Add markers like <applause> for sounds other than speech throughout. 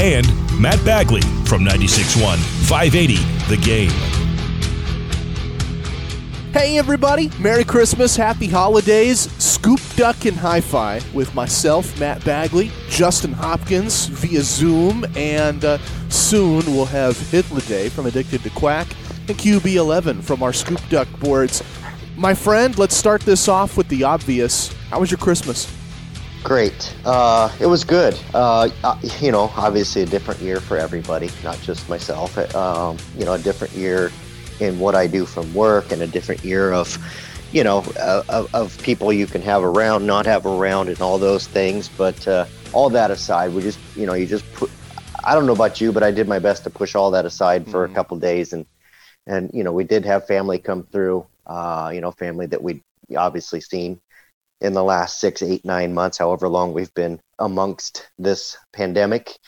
and Matt Bagley from 96.1 580 The Game. Hey everybody, Merry Christmas, Happy Holidays, Scoop Duck and Hi-Fi with myself, Matt Bagley, Justin Hopkins via Zoom, and uh, soon we'll have Hythloday from Addicted to Quack and QB11 from our Scoop Duck boards. My friend, let's start this off with the obvious. How was your Christmas? Great. Uh, it was good. Uh, uh, you know, obviously a different year for everybody, not just myself. Um, you know, a different year in what I do from work, and a different year of, you know, uh, of, of people you can have around, not have around, and all those things. But uh, all that aside, we just, you know, you just put. I don't know about you, but I did my best to push all that aside for a couple days, and and you know, we did have family come through. Uh, you know, family that we'd obviously seen in the last six, eight, nine months, however long we've been amongst this pandemic.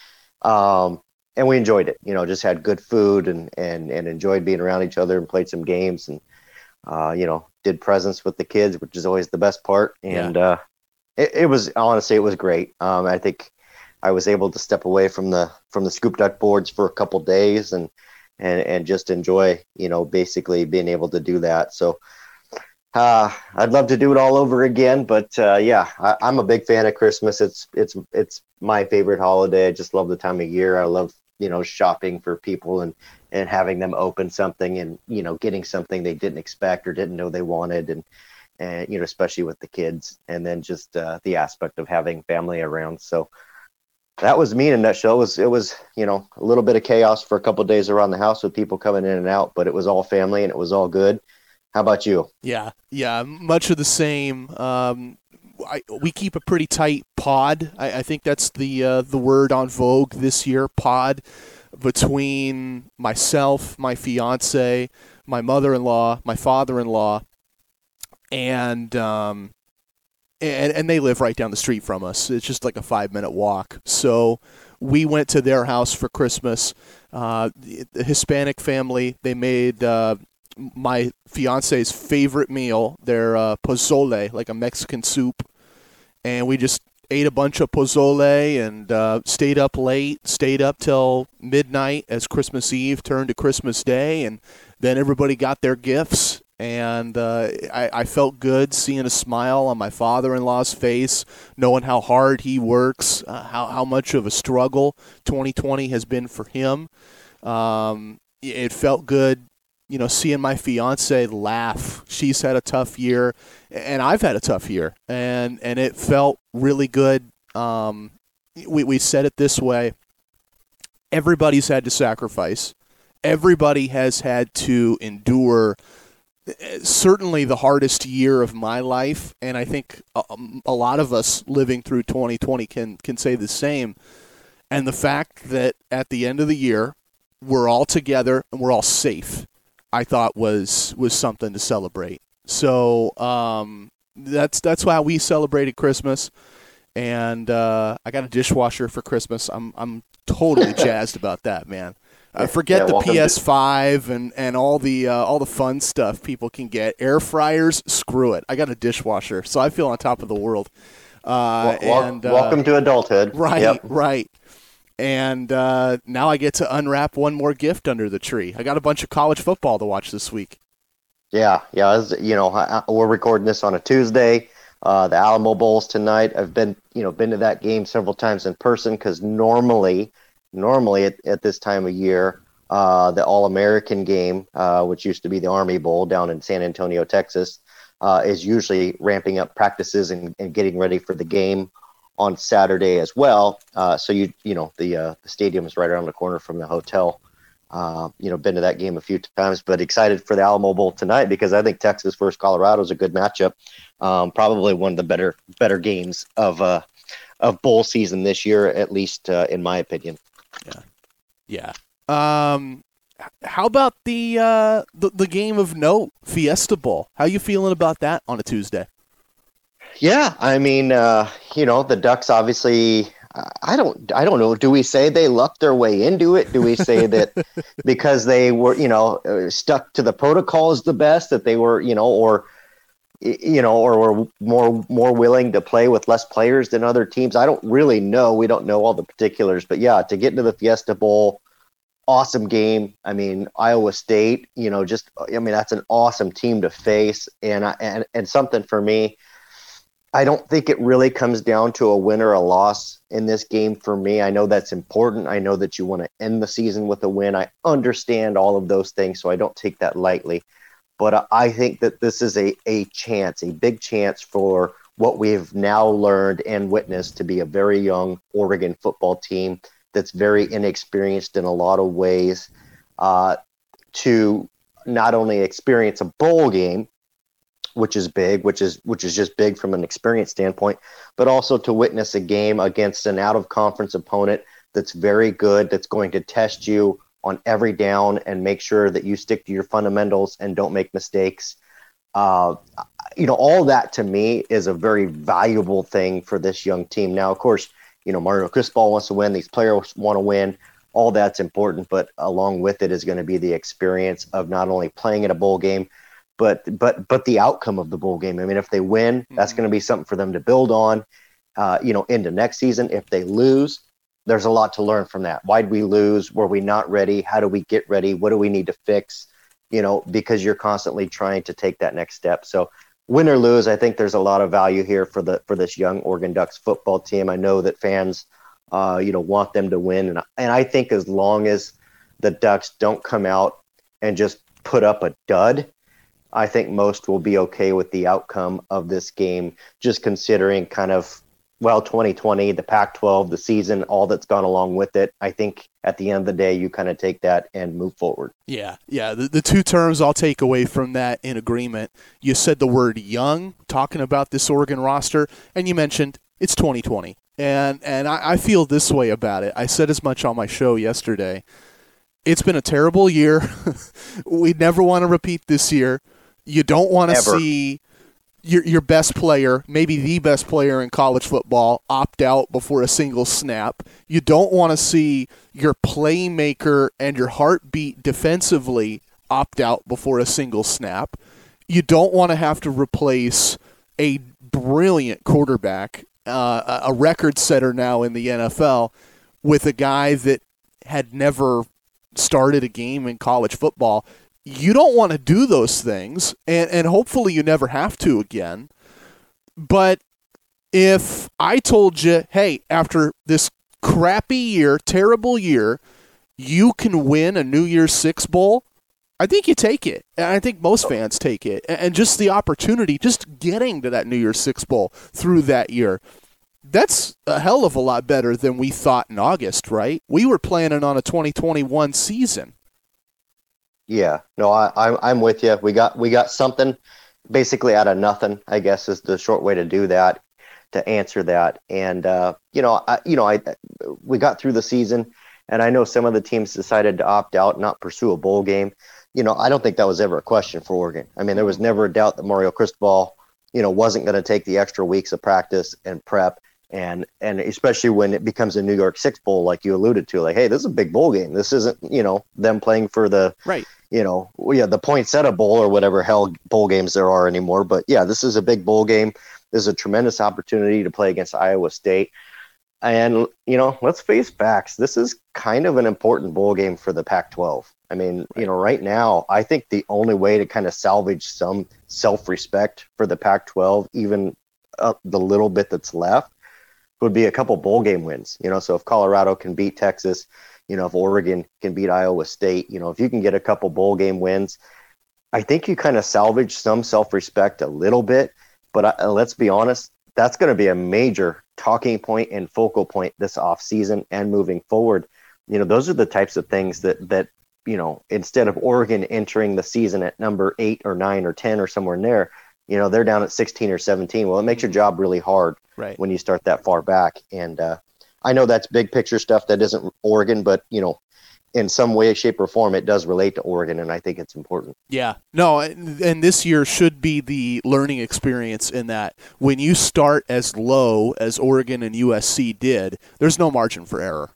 Um, and we enjoyed it, you know, just had good food and, and, and enjoyed being around each other and played some games and, uh, you know, did presents with the kids, which is always the best part. And, uh, it, it was honestly, it was great. Um, I think I was able to step away from the, from the scoop duck boards for a couple days and, and, and just enjoy, you know, basically being able to do that. So, uh, I'd love to do it all over again, but uh, yeah, I, I'm a big fan of Christmas. It's it's it's my favorite holiday. I just love the time of year. I love you know shopping for people and and having them open something and you know getting something they didn't expect or didn't know they wanted and and you know especially with the kids and then just uh, the aspect of having family around. So that was me in a nutshell. It was it was you know a little bit of chaos for a couple days around the house with people coming in and out, but it was all family and it was all good. How about you? Yeah, yeah, much of the same. Um, I, we keep a pretty tight pod. I, I think that's the uh, the word on vogue this year. Pod between myself, my fiance, my mother-in-law, my father-in-law, and um, and and they live right down the street from us. It's just like a five-minute walk. So we went to their house for Christmas. Uh, the, Hispanic family they made. Uh, my fiance's favorite meal, their uh, pozole, like a Mexican soup, and we just ate a bunch of pozole and uh, stayed up late, stayed up till midnight as Christmas Eve turned to Christmas Day, and then everybody got their gifts. And uh, I, I felt good seeing a smile on my father-in-law's face, knowing how hard he works, uh, how how much of a struggle 2020 has been for him. Um, it felt good you know, seeing my fiance laugh. She's had a tough year, and I've had a tough year, and and it felt really good. Um, we we said it this way: everybody's had to sacrifice. Everybody has had to endure. eh, Certainly, the hardest year of my life, and I think a, a lot of us living through 2020 can can say the same. And the fact that at the end of the year, we're all together and we're all safe I thought was was something to celebrate. So um, that's that's why we celebrated Christmas, and uh, I got a dishwasher for Christmas. I'm I'm totally <laughs> jazzed about that, man. Uh, forget Yeah, the PS5 and, and all the uh, all the fun stuff people can get. Air fryers, screw it. I got a dishwasher, so I feel on top of the world. Uh, Wel- wel- and uh, welcome to adulthood. Right, Yep. right. And uh, now I get to unwrap one more gift under the tree. I got a bunch of college football to watch this week. Yeah, yeah. As, you know, I- we're recording this on a Tuesday. Uh, the Alamo Bowl's tonight. I've been, you know, been to that game several times in person because normally, normally at, at this time of year, uh, the All American game, uh, which used to be the Army Bowl down in San Antonio, Texas, uh, is usually ramping up practices and, and getting ready for the game on Saturday as well. Uh, so you, you know, the uh, the stadium is right around the corner from the hotel. Uh, you know, been to that game a few times, but excited for the Alamo Bowl tonight because I think Texas versus Colorado is a good matchup. Um, probably one of the better better games of uh, of bowl season this year, at least uh, in my opinion. Yeah. Yeah. Um, how about the, uh, the the game of note, Fiesta Bowl? How you feeling about that on a Tuesday? Yeah, I mean, uh, you know, the Ducks obviously. I don't. I don't know. Do we say they lucked their way into it? Do we say that <laughs> because they were, you know, uh, stuck to the protocols the best that they were, you know, or you know, or were more more willing to play with less players than other teams? I don't really know. We don't know all the particulars, but yeah, to get into the Fiesta Bowl, awesome game. I mean, Iowa State, you know, just I mean, that's an awesome team to face, and I, and and something for me. I don't think it really comes down to a win or a loss in this game for me. I know that's important. I know that you want to end the season with a win. I understand all of those things, so I don't take that lightly. But I think that this is a, a chance, a big chance for what we've now learned and witnessed to be a very young Oregon football team that's very inexperienced in a lot of ways uh, to not only experience a bowl game, which is big, which is which is just big from an experience standpoint, but also to witness a game against an out of conference opponent that's very good, that's going to test you on every down and make sure that you stick to your fundamentals and don't make mistakes. Uh, you know, all that to me is a very valuable thing for this young team. Now, of course, you know, Mario Cristobal wants to win, these players want to win. All that's important, but along with it is going to be the experience of not only playing in a bowl game, but but but the outcome of the bowl game. I mean, if they win, that's going to be something for them to build on. Uh, you know, into next season. If they lose, there's a lot to learn from that. Why'd we lose? Were we not ready? How do we get ready? What do we need to fix? You know, because you're constantly trying to take that next step. So win or lose, I think there's a lot of value here for the for this young Oregon Ducks football team. I know that fans, uh, you know, want them to win, and and I think as long as the Ducks don't come out and just put up a dud, I think most will be okay with the outcome of this game, just considering kind of, well, 2020, the Pac 12, the season, all that's gone along with it. I think at the end of the day, you kind of take that and move forward. Yeah, yeah. The, the two terms I'll take away from that in agreement. You said the word young, talking about this Oregon roster, and you mentioned it's 2020. And and I, I feel this way about it. I said as much on my show yesterday. It's been a terrible year. <laughs> we never want to repeat this year. You don't want to see your your best player, maybe the best player in college football, opt out before a single snap. You don't want to see your playmaker and your heartbeat defensively opt out before a single snap. You don't want to have to replace a brilliant quarterback, uh, a a record setter now in the NFL, with a guy that had never started a game in college football. You don't want to do those things, and, and hopefully you never have to again. But if I told you, hey, after this crappy year, terrible year, you can win a New Year's Six Bowl, I think you take it. And I think most fans take it. And just the opportunity, just getting to that New Year's Six Bowl through that year, that's a hell of a lot better than we thought in August, right? We were planning on a 2021 season. Yeah, no, I, I'm with you. We got we got something basically out of nothing. I guess is the short way to do that, to answer that. And uh, you know, I, you know, I we got through the season, and I know some of the teams decided to opt out, not pursue a bowl game. You know, I don't think that was ever a question for Oregon. I mean, there was never a doubt that Mario Cristobal, you know, wasn't going to take the extra weeks of practice and prep and and especially when it becomes a New Year's Six bowl, like you alluded to, like, hey, this is a big bowl game. This isn't, you know, them playing for the, Right. you know, yeah, the poinsettia bowl or whatever hell bowl games there are anymore. But yeah, this is a big bowl game. This is a tremendous opportunity to play against Iowa State. And you know, let's face facts. This is kind of an important bowl game for the Pac-12. I mean, you know, right now, I think the only way to kind of salvage some self-respect for the Pac-12, even uh, the little bit that's left, would be a couple bowl game wins. You know, so if Colorado can beat Texas, you know, if Oregon can beat Iowa State, you know, if you can get a couple bowl game wins, I think you kind of salvage some self-respect a little bit. But uh, let's be honest, that's going to be a major talking point and focal point this offseason and moving forward. You know, those are the types of things that that you know, instead of Oregon entering the season at number eight or nine or ten or somewhere there, you know, they're down at sixteen or seventeen. Well, it makes your job really hard Right. when you start that far back. And uh, I know that's big picture stuff that isn't Oregon, but you know, in some way, shape, or form, it does relate to Oregon, and I think it's important. Yeah, no, and, and this year should be the learning experience in that when you start as low as Oregon and USC did, there's no margin for error.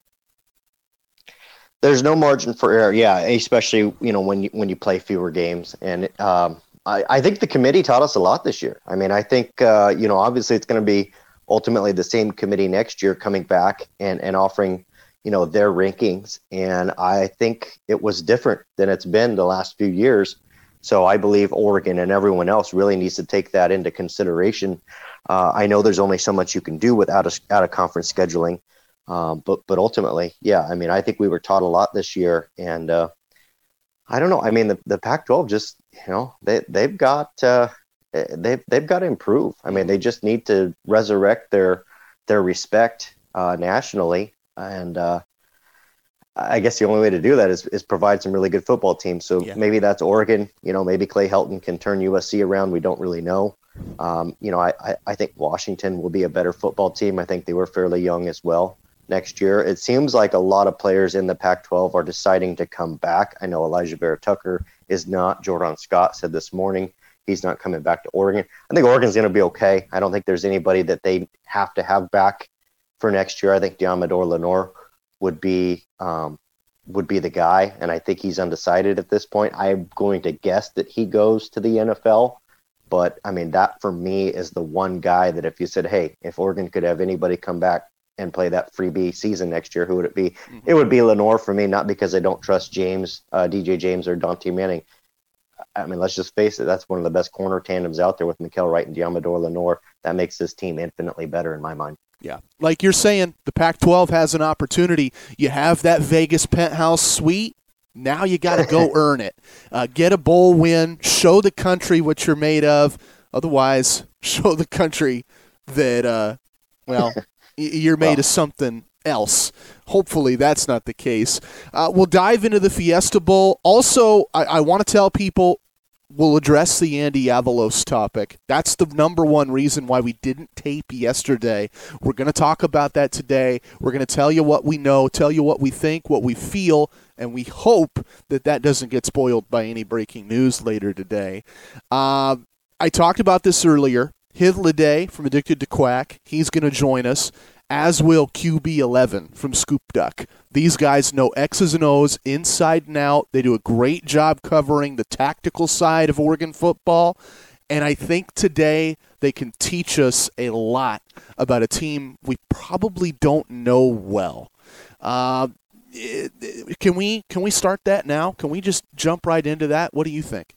There's no margin for error, yeah, especially you know when you when you play fewer games, and um, I, I think the committee taught us a lot this year. I mean, I think uh, you know obviously it's going to be ultimately the same committee next year coming back and and offering you know their rankings. And i think it was different than it's been the last few years. So i believe oregon and everyone else really needs to take that into consideration. Uh, i know there's only so much you can do without a, out of conference scheduling. Um, but but ultimately yeah i mean i think we were taught a lot this year and uh, i don't know i mean the, the pac 12 just you know they, they've got uh, they've, they've got to improve i mean they just need to resurrect their their respect uh, nationally and uh, I guess the only way to do that is, is provide some really good football teams. So yeah. maybe that's Oregon. You know, maybe Clay Helton can turn USC around. We don't really know. Um, you know, I, I, I, think Washington will be a better football team. I think they were fairly young as well next year. It seems like a lot of players in the Pac 12 are deciding to come back. I know Alijah Vera-Tucker is not. Jordan Scott said this morning he's not coming back to Oregon. I think Oregon's going to be okay. I don't think there's anybody that they have to have back for next year. I think Deommodore Lenoir would be um, would be the guy, and I think he's undecided at this point. I'm going to guess that he goes to the NFL, but I mean that for me is the one guy that if you said, hey, if Oregon could have anybody come back and play that freebie season next year, who would it be? Mm-hmm. It would be Lenoir for me, not because I don't trust James, uh, DJ James, or Dante Manning. I mean, let's just face it, that's one of the best corner tandems out there with Mykael Wright and Deommodore Lenoir. That makes this team infinitely better in my mind. Yeah. Like you're saying, the Pac 12 has an opportunity. You have that Vegas penthouse suite. Now you got to go <laughs> earn it. Uh, get a bowl win. Show the country what you're made of. Otherwise, <laughs> show the country that, uh, well, you're made well. of something else. Hopefully, that's not the case. Uh, we'll dive into the Fiesta Bowl. Also, I, I want to tell people we'll address the Andy Avalos topic. That's the number one reason why we didn't tape yesterday. We're going to talk about that today. We're going to tell you what we know, tell you what we think, what we feel, and we hope that that doesn't get spoiled by any breaking news later today. Uh, I talked about this earlier. Hythloday from Addicted to Quack, he's going to join us, as will QB11 from Scoop Duck. These guys know X's and O's inside and out. They do a great job covering the tactical side of Oregon football. And I think today they can teach us a lot about a team we probably don't know well. Uh, can we can we start that now? Can we just jump right into that? What do you think?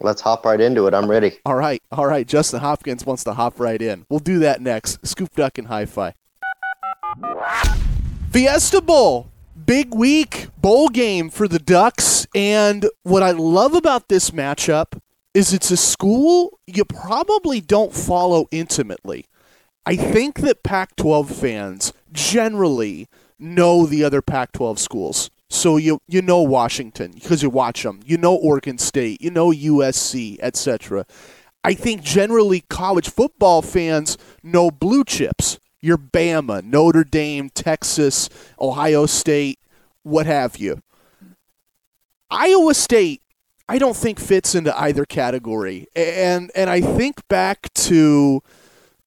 Let's hop right into it. I'm ready. <laughs> All right, all right. Justin Hopkins wants to hop right in. We'll do that next. Scoop Duck and Hi-Fi. Fiesta Bowl, big week, bowl game for the Ducks. And what I love about this matchup is it's a school you probably don't follow intimately. I think that Pac 12 fans generally know the other Pac 12 schools. So you you know Washington because you watch them. You know Oregon State, you know USC, etc. I think generally college football fans know blue chips your Bama, Notre Dame, Texas, Ohio State, what have you. Iowa State, I don't think fits into either category, and and I think back to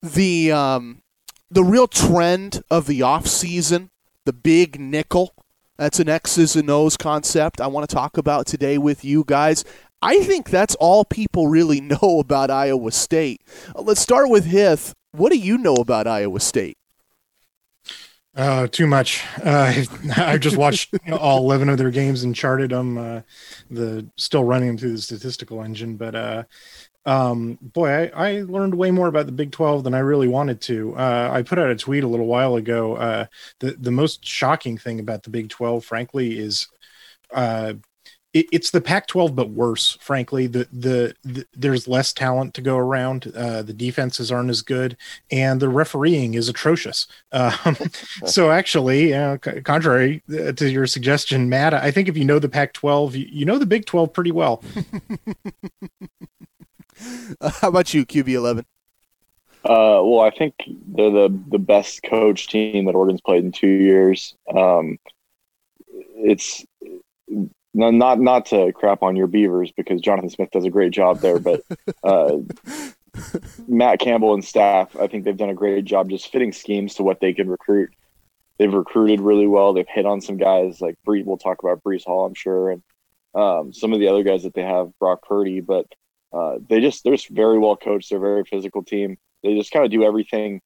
the um, the real trend of the off season, the big nickel. That's an X's and O's concept I want to talk about today with you guys. I think that's all people really <laughs> know about Iowa State. Let's start with Hith. What do you know about Iowa State? Uh, too much. Uh, <laughs> I just watched you know, all eleven of their games and charted them. Uh, the still running through the statistical engine, but uh, um, boy, I, I learned way more about the Big Twelve than I really wanted to. Uh, I put out a tweet a little while ago. Uh, the the most shocking thing about the Big Twelve, frankly, is uh, it, it's the Pac-12 but worse. Frankly, the, the, the there's less talent to go around. Uh, the defenses aren't as good, and the refereeing is atrocious. Um, <laughs> so actually, uh, c- contrary uh, to your suggestion, Matt, I think if you know the Pac-12, you, you know the Big 12 pretty well. <laughs> uh, <laughs> how about you, QB11? Uh, well, I think they're the the best coach team that Oregon's played in two years. Um, it's not not to crap on your Beavers because Jonathan Smith does a great job there, but uh, <laughs> Matt Campbell and staff, I think they've done a great job just fitting schemes to what they can recruit. They've recruited really well. They've hit on some guys like Bree. We'll talk about Breece Hall, I'm sure, and um, some of the other guys that they have, Brock Purdy. But uh, they just they're just very well coached. They're a very physical team. They just kind of do everything,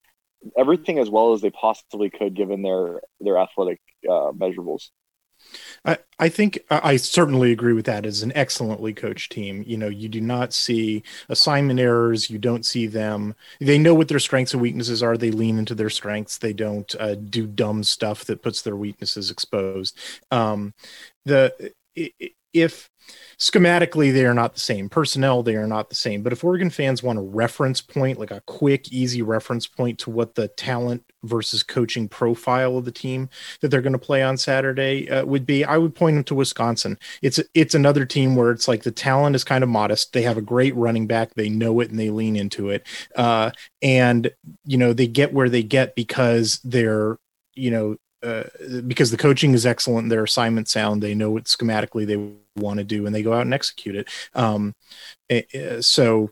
everything as well as they possibly could given their their athletic uh, measurables. I, I think I certainly agree with that as an excellently coached team. You know, you do not see assignment errors. You don't see them. They know what their strengths and weaknesses are. They lean into their strengths. They don't uh, do dumb stuff that puts their weaknesses exposed. Um, the if schematically they are not the same personnel they are not the same but if oregon fans want a reference point like a quick easy reference point to what the talent versus coaching profile of the team that they're going to play on saturday uh, would be i would point them to wisconsin. It's it's another team where it's like the talent is kind of modest. They have a great running back. They know it and they lean into it. Uh, and you know they get where they get because they're you know uh, because the coaching is excellent, their assignment sound, they know what schematically they want to do, and they go out and execute it. Um, so,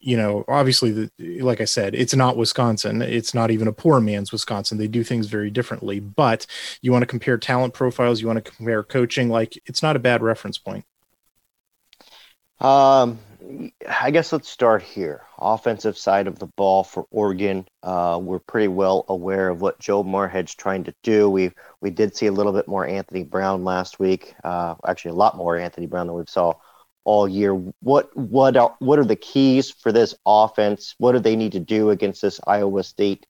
you know, obviously, the, like I said, it's not Wisconsin. It's not even a poor man's Wisconsin. They do things very differently. But you want to compare talent profiles, you want to compare coaching. Like, it's not a bad reference point. Um, I guess let's start here. Offensive side of the ball for Oregon, uh, we're pretty well aware of what Joe Moorhead's trying to do. We we did see a little bit more Anthony Brown last week. Uh, actually, a lot more Anthony Brown than we saw all year. What what are, what are the keys for this offense? What do they need to do against this Iowa State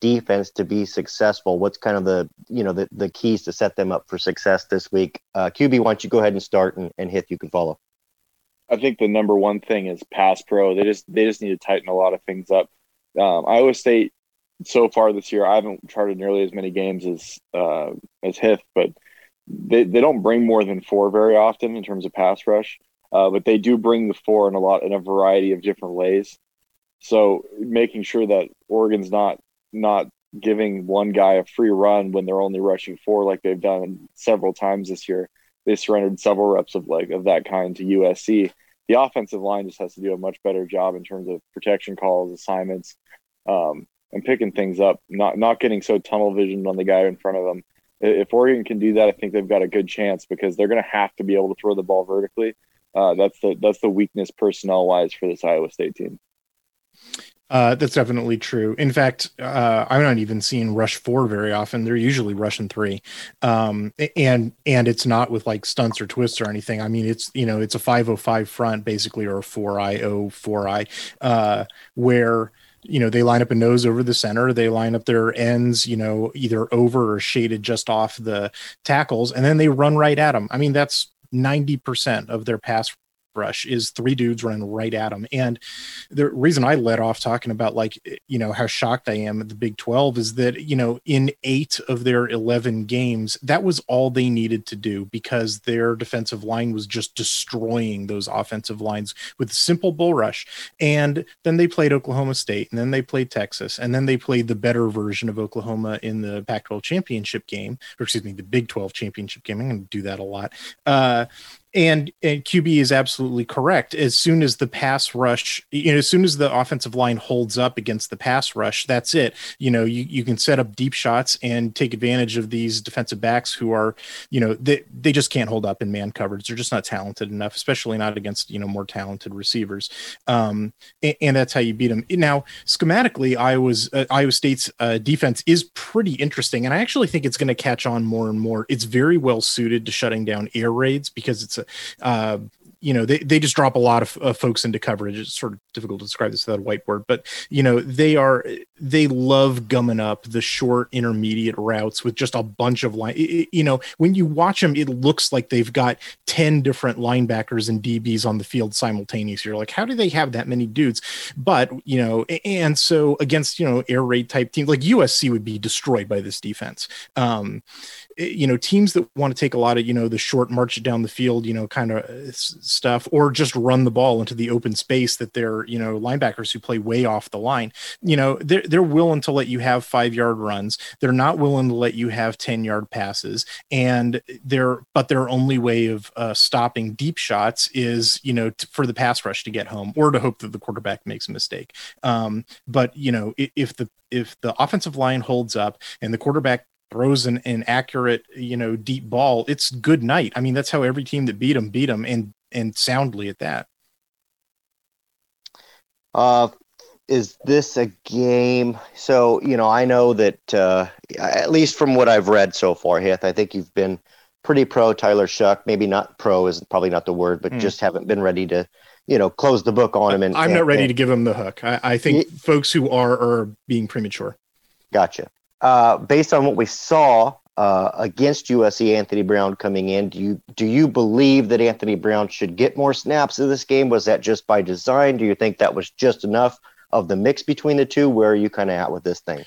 defense to be successful? What's kind of the you know the, the keys to set them up for success this week? Uh, QB, why don't you go ahead and start and, and Hith you can follow. I think the number one thing is pass pro. They just they just need to tighten a lot of things up. Um, Iowa State so far this year, I haven't charted nearly as many games as uh, as Hith, but they, they don't bring more than four very often in terms of pass rush. Uh, but they do bring the four in a lot in a variety of different ways. So making sure that Oregon's not not giving one guy a free run when they're only rushing four like they've done several times this year they surrendered several reps of like of that kind to USC. The offensive line just has to do a much better job in terms of protection calls, assignments, um, and picking things up. Not not getting so tunnel visioned on the guy in front of them. If Oregon can do that, I think they've got a good chance because they're going to have to be able to throw the ball vertically. Uh, that's the that's the weakness personnel wise for this Iowa State team. Uh, that's definitely true. In fact, uh, I'm not even seeing rush four very often. They're usually Russian three, um, and and it's not with like stunts or twists or anything. I mean, it's you know it's a 505 front basically or a four I O four I, uh, where you know they line up a nose over the center they line up their ends you know either over or shaded just off the tackles and then they run right at them i mean that's 90% of their pass rush is three dudes running right at him. And the reason I let off talking about like, you know, how shocked I am at the Big 12 is that, you know, in eight of their 11 games, that was all they needed to do because their defensive line was just destroying those offensive lines with simple bull rush. And then they played Oklahoma State and then they played Texas and then they played the better version of Oklahoma in the Pac 12 championship game, or excuse me, the Big 12 championship game. I'm going to do that a lot. Uh, and, and QB is absolutely correct. As soon as the pass rush, you know, as soon as the offensive line holds up against the pass rush, that's it. You know, you, you can set up deep shots and take advantage of these defensive backs who are, you know, they, they just can't hold up in man coverage. They're just not talented enough, especially not against, you know, more talented receivers. Um, and, and that's how you beat them. Now, schematically, Iowa's uh, Iowa State's uh, defense is pretty interesting. And I actually think it's going to catch on more and more. It's very well suited to shutting down air raids because it's uh, you know they, they just drop a lot of uh, folks into coverage. It's sort of difficult to describe this without a whiteboard but you know they are they love gumming up the short intermediate routes with just a bunch of line you know when you watch them it looks like they've got 10 different linebackers and dbs on the field simultaneously. You're like how do they have that many dudes? But you know and so against you know air raid type teams like usc would be destroyed by this defense. Um you know, teams that want to take a lot of, you know, the short march down the field, you know, kind of uh, stuff, or just run the ball into the open space that they're, you know, linebackers who play way off the line, you know, they're, they're willing to let you have five yard runs. They're not willing to let you have 10 yard passes. And they're, but their only way of uh, stopping deep shots is, you know, for the pass rush to get home or to hope that the quarterback makes a mistake. Um, but, you know, if the, if the offensive line holds up and the quarterback throws an, an accurate, you know, deep ball, it's good night. I mean, that's how every team that beat them beat them and and soundly at that. Uh, is this a game? So you know, I know that uh, at least from what I've read so far, Hith, I think you've been pretty pro Tyler Shough. Maybe not pro is probably not the word, but mm. just haven't been ready to you know close the book on him. And I'm not ready and, to give him the hook. I, I think folks who are are being premature. Gotcha uh, based on what we saw uh, against USC, Anthony Brown coming in, do you do you believe that Anthony Brown should get more snaps in this game? Was that just by design? Do you think that was just enough of the mix between the two? Where are you kind of at with this thing?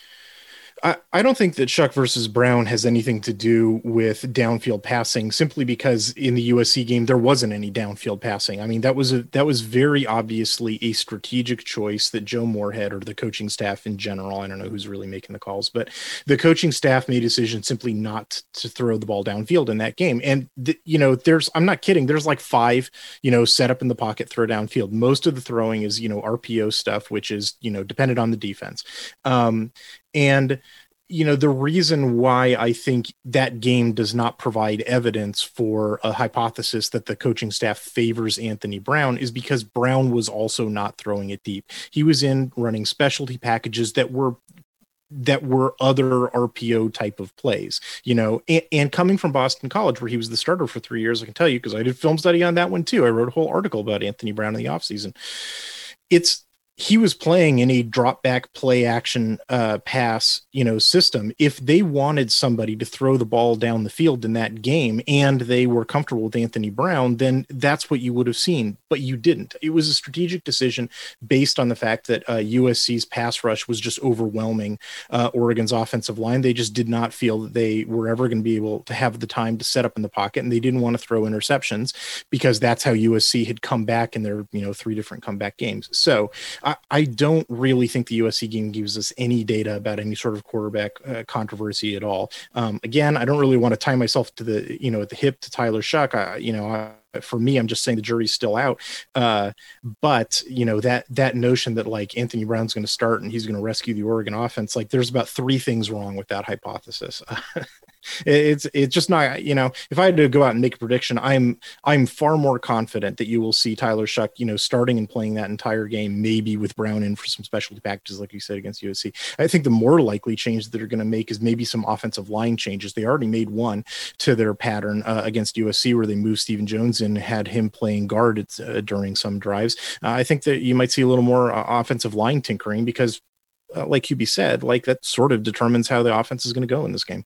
I, don't think that Shough versus Brown has anything to do with downfield passing simply because in the USC game there wasn't any downfield passing. I mean that was a that was very obviously a strategic choice that Joe Moorhead or the coaching staff in general, I don't know who's really making the calls, but the coaching staff made a decision simply not to throw the ball downfield in that game. And you know, there's I'm not kidding, there's like five, you know, set up in the pocket, throw downfield. Most of the throwing is, you know, RPO stuff, which is, you know, dependent on the defense. Um, and you know the reason why i think that game does not provide evidence for a hypothesis that the coaching staff favors anthony brown is because brown was also not throwing it deep he was in running specialty packages that were that were other RPO type of plays, you know, and, and, coming from Boston College, where he was the starter for three years, I can tell you because I did film study on that one too. I wrote a whole article about Anthony Brown in the offseason. It's he was playing in a drop back play action uh, pass, you know, system. If they wanted somebody to throw the ball down the field in that game and they were comfortable with Anthony Brown, then that's what you would have seen. But you didn't. It was a strategic decision based on the fact that uh, USC's pass rush was just overwhelming uh, Oregon's offensive line. They just did not feel that they were ever going to be able to have the time to set up in the pocket, and they didn't want to throw interceptions because that's how USC had come back in their you know three different comeback games. So I, I don't really think the USC game gives us any data about any sort of quarterback uh, controversy at all. Um, again, I don't really want to tie myself to the you know at the hip to Tyler Shough. I, you know, I, for me, I'm just saying the jury's still out. Uh, but you know that that notion that like Anthony Brown's going to start and he's going to rescue the Oregon offense, like there's about three things wrong with that hypothesis. <laughs> it's it's just not you know if I had to go out and make a prediction, I'm I'm far more confident that you will see Tyler Shough you know starting and playing that entire game, maybe with Brown in for some specialty packages like you said against USC. I think the more likely change that they're going to make is maybe some offensive line changes. They already made one to their pattern uh, against USC where they moved Steven Jones and had him playing guard uh, during some drives. Uh, I think that you might see a little more uh, offensive line tinkering because, uh, like QB said, like that sort of determines how the offense is going to go in this game.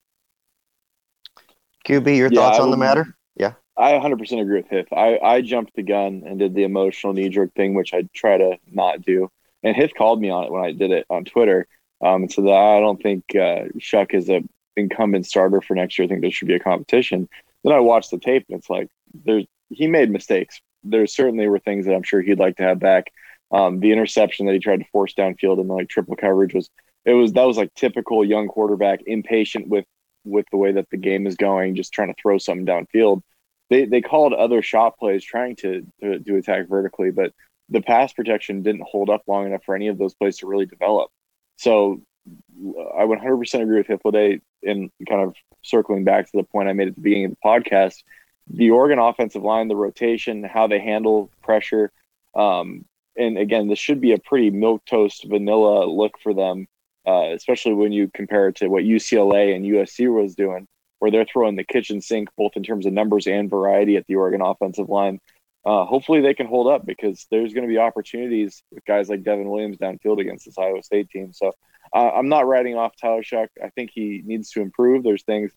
QB, your yeah, thoughts on the matter? Yeah. I 100% agree with Hith. I, I jumped the gun and did the emotional knee jerk thing, which I try to not do. And Hith called me on it when I did it on Twitter. Um, and so that I don't think uh, Shough is a incumbent starter for next year. I think there should be a competition. Then I watched the tape and it's like there's he made mistakes. There certainly were things that I'm sure he'd like to have back. Um, the interception that he tried to force downfield in like triple coverage was it was that was like typical young quarterback, impatient with with the way that the game is going, just trying to throw something downfield. They they called other shot plays trying to to, attack vertically, but the pass protection didn't hold up long enough for any of those plays to really develop. So I 100% agree with Hythloday in kind of circling back to the point I made at the beginning of the podcast the Oregon offensive line, the rotation, how they handle pressure. Um, and again, this should be a pretty milk toast vanilla look for them, uh, especially when you compare it to what UCLA and USC was doing, where they're throwing the kitchen sink both in terms of numbers and variety at the Oregon offensive line. Uh, hopefully they can hold up because there's going to be opportunities with guys like Devon Williams downfield against this Iowa State team. So uh, I'm not writing off Tyler Shough. I think he needs to improve. There's things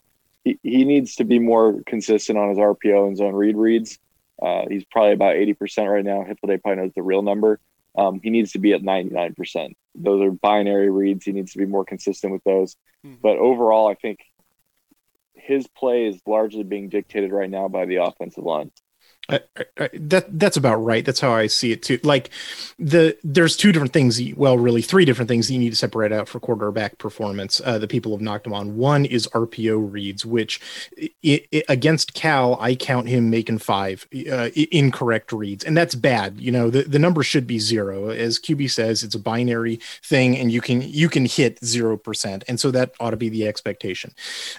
he, he needs to be more consistent on his RPO and zone read reads. Uh, he's probably about 80% right now. Hythloday probably knows the real number. Um, he needs to be at 99%. Those are binary reads. He needs to be more consistent with those. Mm-hmm. But overall, I think his play is largely being dictated right now by the offensive line. That that's about right. That's how I see it too. Like the there's two different things. Well, really three different things that you need to separate out for quarterback performance. Uh, the people have knocked them on. One is RPO reads, which it, it, against Cal, I count him making five uh, incorrect reads, and that's bad. You know, the, the number should be zero. As QB says, it's a binary thing, and you can you can hit zero percent, and so that ought to be the expectation.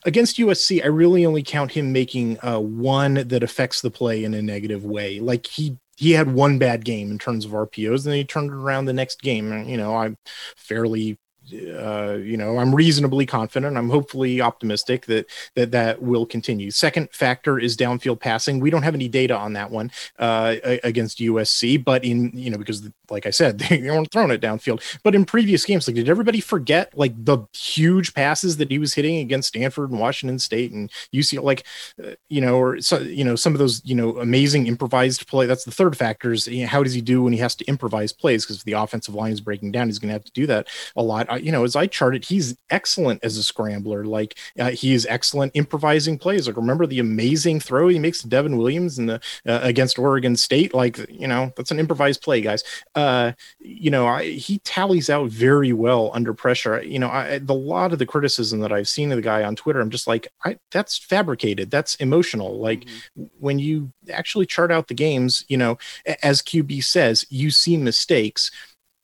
Against USC, I really only count him making uh, one that affects the play in a negative negative way. Like he he had one bad game in terms of RPOs, and then he turned it around the next game. And you know, I'm fairly uh, you know, I'm reasonably confident. I'm hopefully optimistic that that that will continue. Second factor is downfield passing. We don't have any data on that one uh, against USC, but in you know because like I said, <laughs> they weren't throwing it downfield. But in previous games, like did everybody forget like the huge passes that he was hitting against Stanford and Washington State and UC? Like uh, you know, or so, you know some of those you know amazing improvised play. That's the third factor is you know, how does he do when he has to improvise plays because if the offensive line is breaking down. He's going to have to do that a lot. I, you know, as I charted, he's excellent as a scrambler. Like uh, he is excellent improvising plays. Like remember the amazing throw he makes to Devon Williams in the uh, against Oregon State. Like you know that's an improvised play, guys. Uh, you know I, he tallies out very well under pressure. You know I, the lot of the criticism that I've seen of the guy on Twitter, I'm just like I, that's fabricated. That's emotional. Like mm-hmm. when you actually chart out the games, you know, as QB says, you see mistakes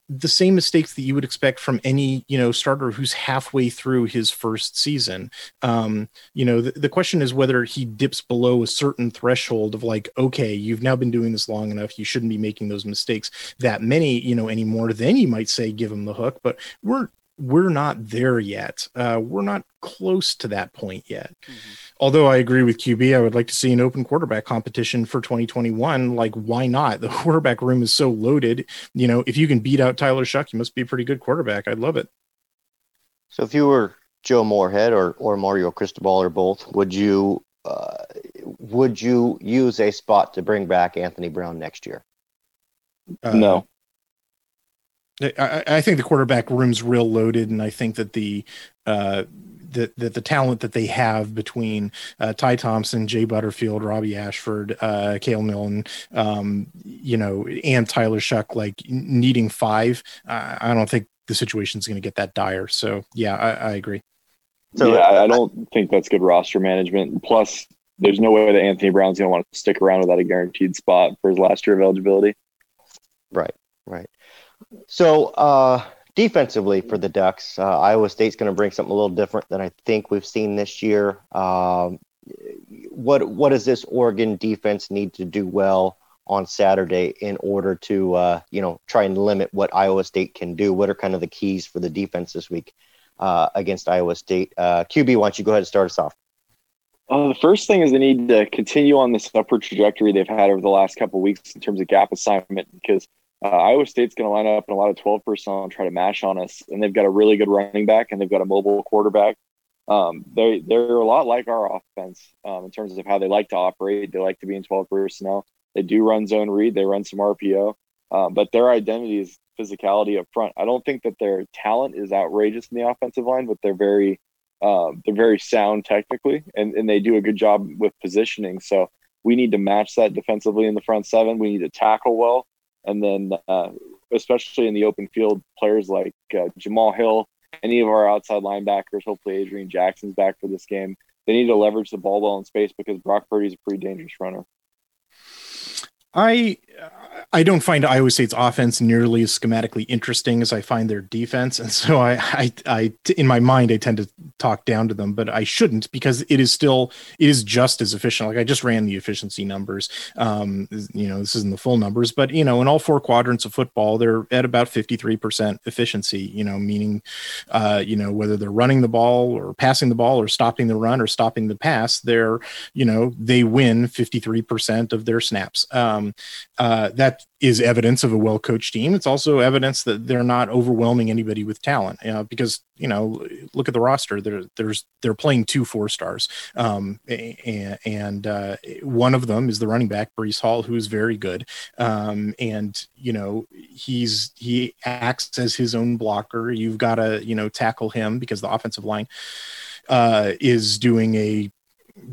the same mistakes that you would expect from any you know starter who's halfway through his first season. Um you know the, the question is whether he dips below a certain threshold of like okay you've now been doing this long enough you shouldn't be making those mistakes that many you know anymore then you might say give him the hook. But we're we're not there yet. Uh, we're not close to that point yet. Mm-hmm. Although I agree with QB, I would like to see an open quarterback competition for 2021. Like, why not? The <laughs> quarterback room is so loaded. You know, if you can beat out Tyler Shough, you must be a pretty good quarterback. I'd love it. So, if you were Joe Moorhead or or Mario Cristobal or both, would you uh, would you use a spot to bring back Anthony Brown next year? Uh, no. I, I, think the quarterback room's real loaded, and I think that the uh, that, that the talent that they have between uh, Ty Thompson, Jay Butterfield, Robbie Ashford, uh, Cale Millen, um, you know, and Tyler Shough, like needing five, uh, I don't think the situation's going to get that dire. So yeah, I, I agree. So yeah, I don't think that's good roster management. Plus, there's no way that Anthony Brown's going to want to stick around without a guaranteed spot for his last year of eligibility. Right, right. So uh, defensively for the Ducks, uh, Iowa State's going to bring something a little different than I think we've seen this year. Um, what what does this Oregon defense need to do well on Saturday in order to uh, you know try and limit what Iowa State can do? What are kind of the keys for the defense this week uh, against Iowa State? Uh, QB, why don't you go ahead and start us off? Uh, the first thing is they need to continue on this upward trajectory they've had over the last couple weeks in terms of gap assignment because uh, Iowa State's going to line up in a lot of 12 personnel and try to mash on us. And they've got a really good running back and they've got a mobile quarterback. Um, they, they're a lot like our offense um, in terms of how they like to operate. They like to be in 12 personnel. They do run zone read, they run some RPO, um, but their identity is physicality up front. I don't think that their talent is outrageous in the offensive line, but they're very um, they're very sound technically, and, and they do a good job with positioning. So we need to match that defensively in the front seven. We need to tackle well and then uh, especially in the open field, players like uh, Jamal Hill, any of our outside linebackers, hopefully Adrian Jackson's back for this game. They need to leverage the ball well in space because Brock Purdy's a pretty dangerous runner. I I don't find Iowa State's offense nearly as schematically interesting as I find their defense, and so I, I, I, in my mind, I tend to talk down to them, but I shouldn't because it is still, it is just as efficient. Like I just ran the efficiency numbers. Um, you know, this isn't the full numbers, but you know, in all four quadrants of football, they're at about fifty three percent efficiency. You know, meaning, uh, you know, whether they're running the ball or passing the ball or stopping the run or stopping the pass, they're, you know, they win fifty three percent of their snaps. Um, uh, that is evidence of a well coached team. It's also evidence that they're not overwhelming anybody with talent uh, because you know look at the roster. There, there's they're playing two four stars, um, and, and uh, one of them is the running back Breece Hall, who's very good, um, and you know he's he acts as his own blocker. You've got to you know tackle him because the offensive line uh, is doing a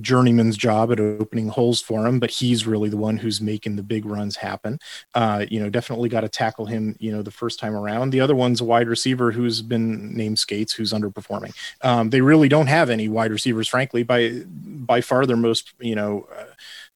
journeyman's job at opening holes for him, but he's really the one who's making the big runs happen. Uh, you know, definitely got to tackle him, you know, the first time around. The other one's a wide receiver who's been named Scates, who's underperforming. Um, they really don't have any wide receivers, frankly, by by far their most, you know, uh,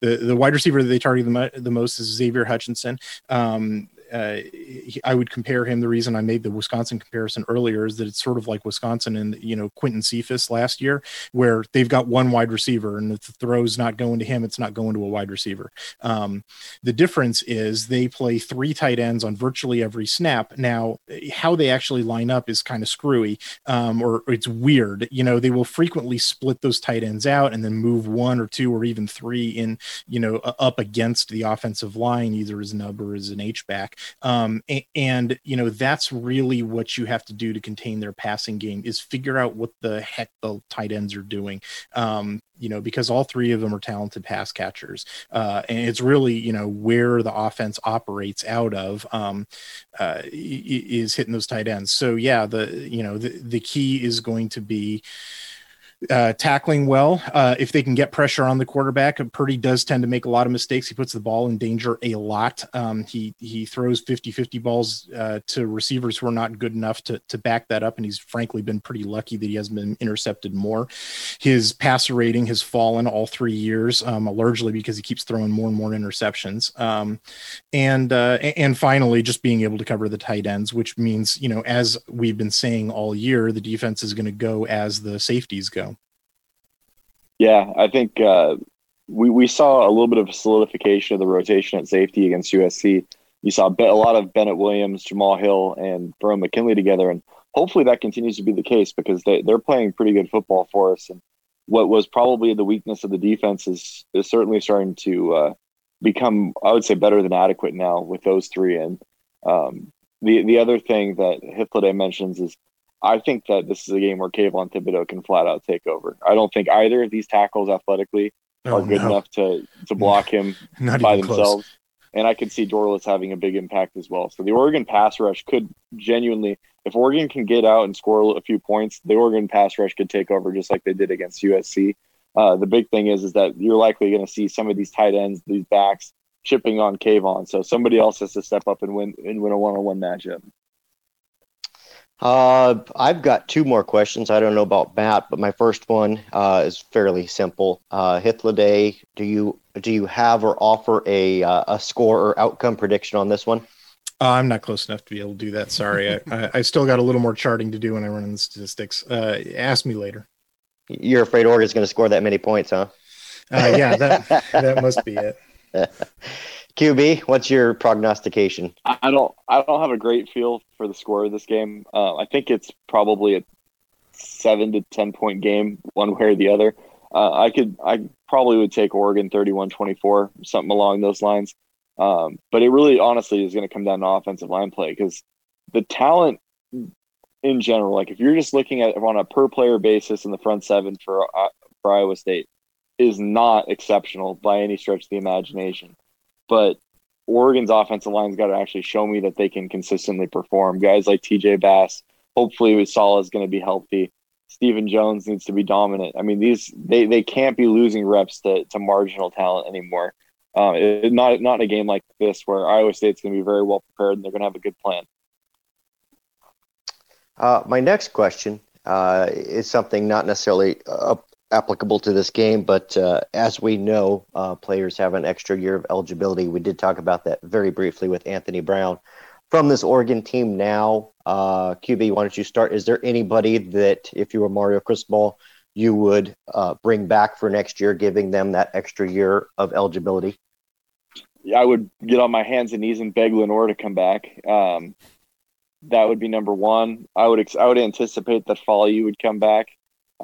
the the wide receiver that they target the, the most is Xavier Hutchinson. Um, uh, he, I would compare him. The reason I made the Wisconsin comparison earlier is that it's sort of like Wisconsin and you know Quintez Cephus last year, where they've got one wide receiver, and if the throw's not going to him, it's not going to a wide receiver. Um, the difference is they play three tight ends on virtually every snap. Now, how they actually line up is kind of screwy, um, or it's weird. You know, they will frequently split those tight ends out and then move one or two or even three in, you know, up against the offensive line, either as nub or as an H back. Um, and, and, you know, that's really what you have to do to contain their passing game is figure out what the heck the tight ends are doing. Um, you know, because all three of them are talented pass catchers. Uh, and it's really, you know, where the offense operates out of um, uh, is hitting those tight ends. So, yeah, the, you know, the, the key is going to be, uh, tackling well. Uh, if they can get pressure on the quarterback, Purdy does tend to make a lot of mistakes. He puts the ball in danger a lot. Um, he he throws 50-50 balls uh, to receivers who are not good enough to to back that up, and he's frankly been pretty lucky that he hasn't been intercepted more. His passer rating has fallen all three years, um, largely because he keeps throwing more and more interceptions. Um, and uh, and finally, just being able to cover the tight ends, which means you know, as we've been saying all year, the defense is going to go as the safeties go. Yeah, I think uh, we we saw a little bit of solidification of the rotation at safety against USC. You saw a lot of Bennett Williams, Jamal Hill, and Verone McKinley together, and hopefully that continues to be the case because they they're playing pretty good football for us. And what was probably the weakness of the defense is is certainly starting to uh, become, I would say, better than adequate now with those three. And um, the the other thing that Hythloday mentions is I think that this is a game where Kayvon Thibodeaux can flat out take over. I don't think either of these tackles athletically oh, are good no. enough to to block him <laughs> by themselves. Close. And I could see Dorlus having a big impact as well. So the Oregon pass rush could genuinely, if Oregon can get out and score a few points, the Oregon pass rush could take over just like they did against USC. Uh, the big thing is is that you're likely going to see some of these tight ends, these backs, chipping on Kayvon. So somebody else has to step up and win and win a one on one matchup. Uh, I've got two more questions. I don't know about Matt, but my first one uh, is fairly simple. Uh, Hythloday, do you do you have or offer a uh, a score or outcome prediction on this one? Uh, I'm not close enough to be able to do that. Sorry, I, I, I, still got a little more charting to do when I run in the statistics. Uh, ask me later. You're afraid Oregon's going to score that many points, huh? Uh, yeah, that that must be it. <laughs> QB, what's your prognostication? I don't I don't have a great feel for the score of this game. Uh, I think it's probably a seven to ten point game, one way or the other. Uh, I could I probably would take Oregon 31-24, something along those lines. Um, but it really honestly is going to come down to offensive line play because the talent in general, like if you're just looking at on a per player basis in the front seven for uh, for Iowa State, is not exceptional by any stretch of the imagination but Oregon's offensive line's got to actually show me that they can consistently perform. Guys like TJ Bass, hopefully Salah is going to be healthy. Steven Jones needs to be dominant. I mean, these they, they can't be losing reps to, to marginal talent anymore. Um, it, not not in a game like this where Iowa State's going to be very well prepared and they're going to have a good plan. Uh, my next question uh, is something not necessarily a, applicable to this game, but uh, as we know, uh, players have an extra year of eligibility. We did talk about that very briefly with Anthony Brown. From this Oregon team now, uh, QB, why don't you start? Is there anybody that, if you were Mario Cristobal, you would uh, bring back for next year, giving them that extra year of eligibility? Yeah, I would get on my hands and knees and beg Lenoir to come back. Um, that would be number one. I would ex- I would anticipate that Faoliu would come back.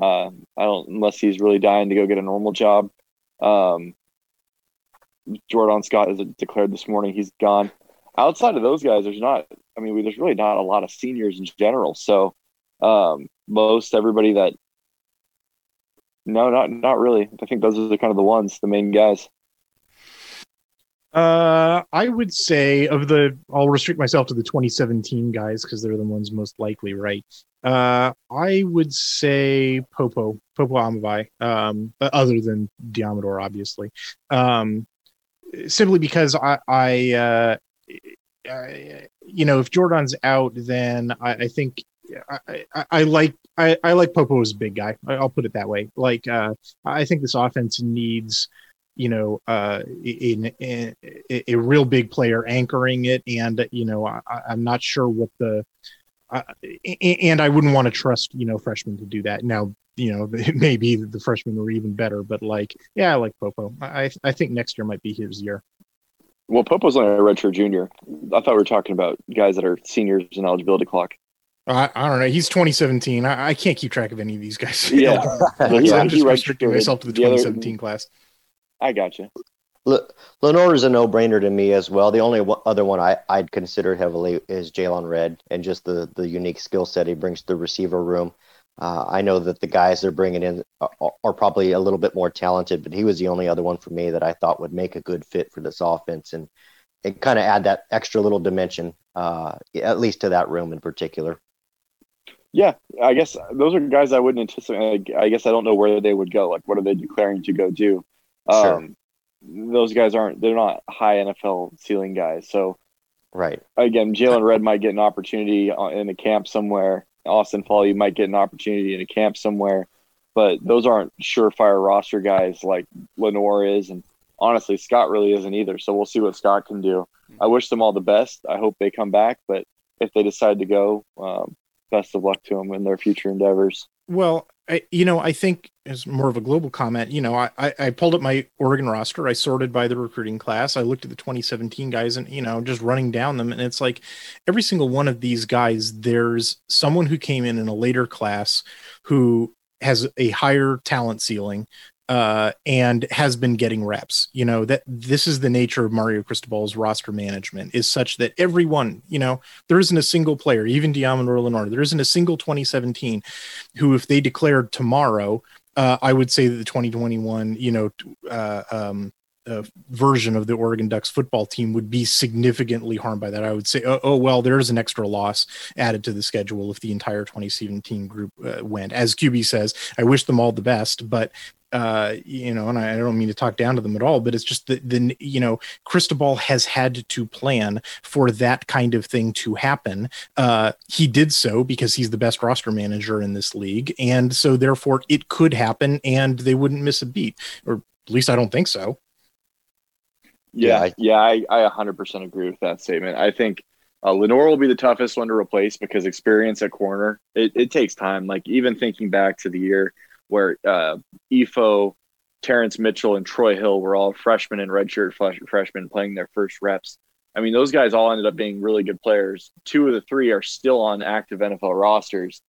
Uh, I don't unless he's really dying to go get a normal job. Um, Jordan Scott is declared this morning he's gone. Outside of those guys, there's not. I mean, there's really not a lot of seniors in general. So um, most everybody that no, not not really. I think those are the kind of the ones, the main guys. Uh, I would say of the, I'll restrict myself to the 2017 guys because they're the ones most likely, right? Uh, I would say Popo, Popo Aumavae, um, other than Deommodore, obviously. Um, simply because I, I, uh, I, you know, if Jordan's out, then I, I think I, I, I, like I, I like Popo as a big guy. I'll put it that way. Like uh, I think this offense needs you know uh, in, in, a real big player anchoring it, and you know I, I'm not sure what the uh, and I wouldn't want to trust you know freshmen to do that. Now you know <laughs> it may be that the freshmen were even better, but like yeah, I like Popo. I I think next year might be his year. Well, Popo's only a redshirt junior. I thought we were talking about guys that are seniors in eligibility clock. I, I don't know. He's 2017. I, I, can't keep track of any of these guys. Yeah, <laughs> I'm just restricting myself to the, the 2017 other, class. I got you. Lenoir is a no-brainer to me as well. The only other one I, I'd consider heavily is Jaylon Redd, and just the the unique skill set he brings to the receiver room. Uh, I know that the guys they're bringing in are, are, probably a little bit more talented, but he was the only other one for me that I thought would make a good fit for this offense and and kind of add that extra little dimension, uh, at least to that room in particular. Yeah, I guess those are guys I wouldn't anticipate. I guess I don't know where they would go. Like, what are they declaring to go do? Sure. Um, those guys aren't. They're not high NFL ceiling guys. So, right. Again, Jaylon Redd might get an opportunity in a camp somewhere. Austin Faoliu, you might get an opportunity in a camp somewhere, but those aren't surefire roster guys like Lenoir is, and honestly, Scott really isn't either. So we'll see what Scott can do. I wish them all the best. I hope they come back, but if they decide to go, um, best of luck to them in their future endeavors. Well, I, you know, I think as more of a global comment, you know, I, I pulled up my Oregon roster. I sorted by the recruiting class. I looked at the 2017 guys and, you know, just running down them. And it's like every single one of these guys, there's someone who came in in a later class who has a higher talent ceiling, uh, and has been getting reps. You know that this is the nature of Mario Cristobal's roster management is such that everyone, you know, there isn't a single player, even Deommodore Lenoir, there isn't a single 2017 who, if they declared tomorrow, uh, I would say that the 2021, you know, uh, um, uh, version of the Oregon Ducks football team would be significantly harmed by that. I would say, oh, oh, well, there's an extra loss added to the schedule if the entire 2017 group uh, went. As QB says, I wish them all the best, but uh, you know, and I, I, don't mean to talk down to them at all, but it's just that the you know, Cristobal has had to plan for that kind of thing to happen. Uh, he did so because he's the best roster manager in this league, and so therefore it could happen, and they wouldn't miss a beat, or at least I don't think so. Yeah, yeah, I, I 100% agree with that statement. I think uh, Lenoir will be the toughest one to replace because experience at corner it, it takes time. Like even thinking back to the year where uh, Ifo, Terrence Mitchell, and Troy Hill were all freshmen and redshirt freshmen playing their first reps. I mean, those guys all ended up being really good players. Two of the three are still on active NFL rosters,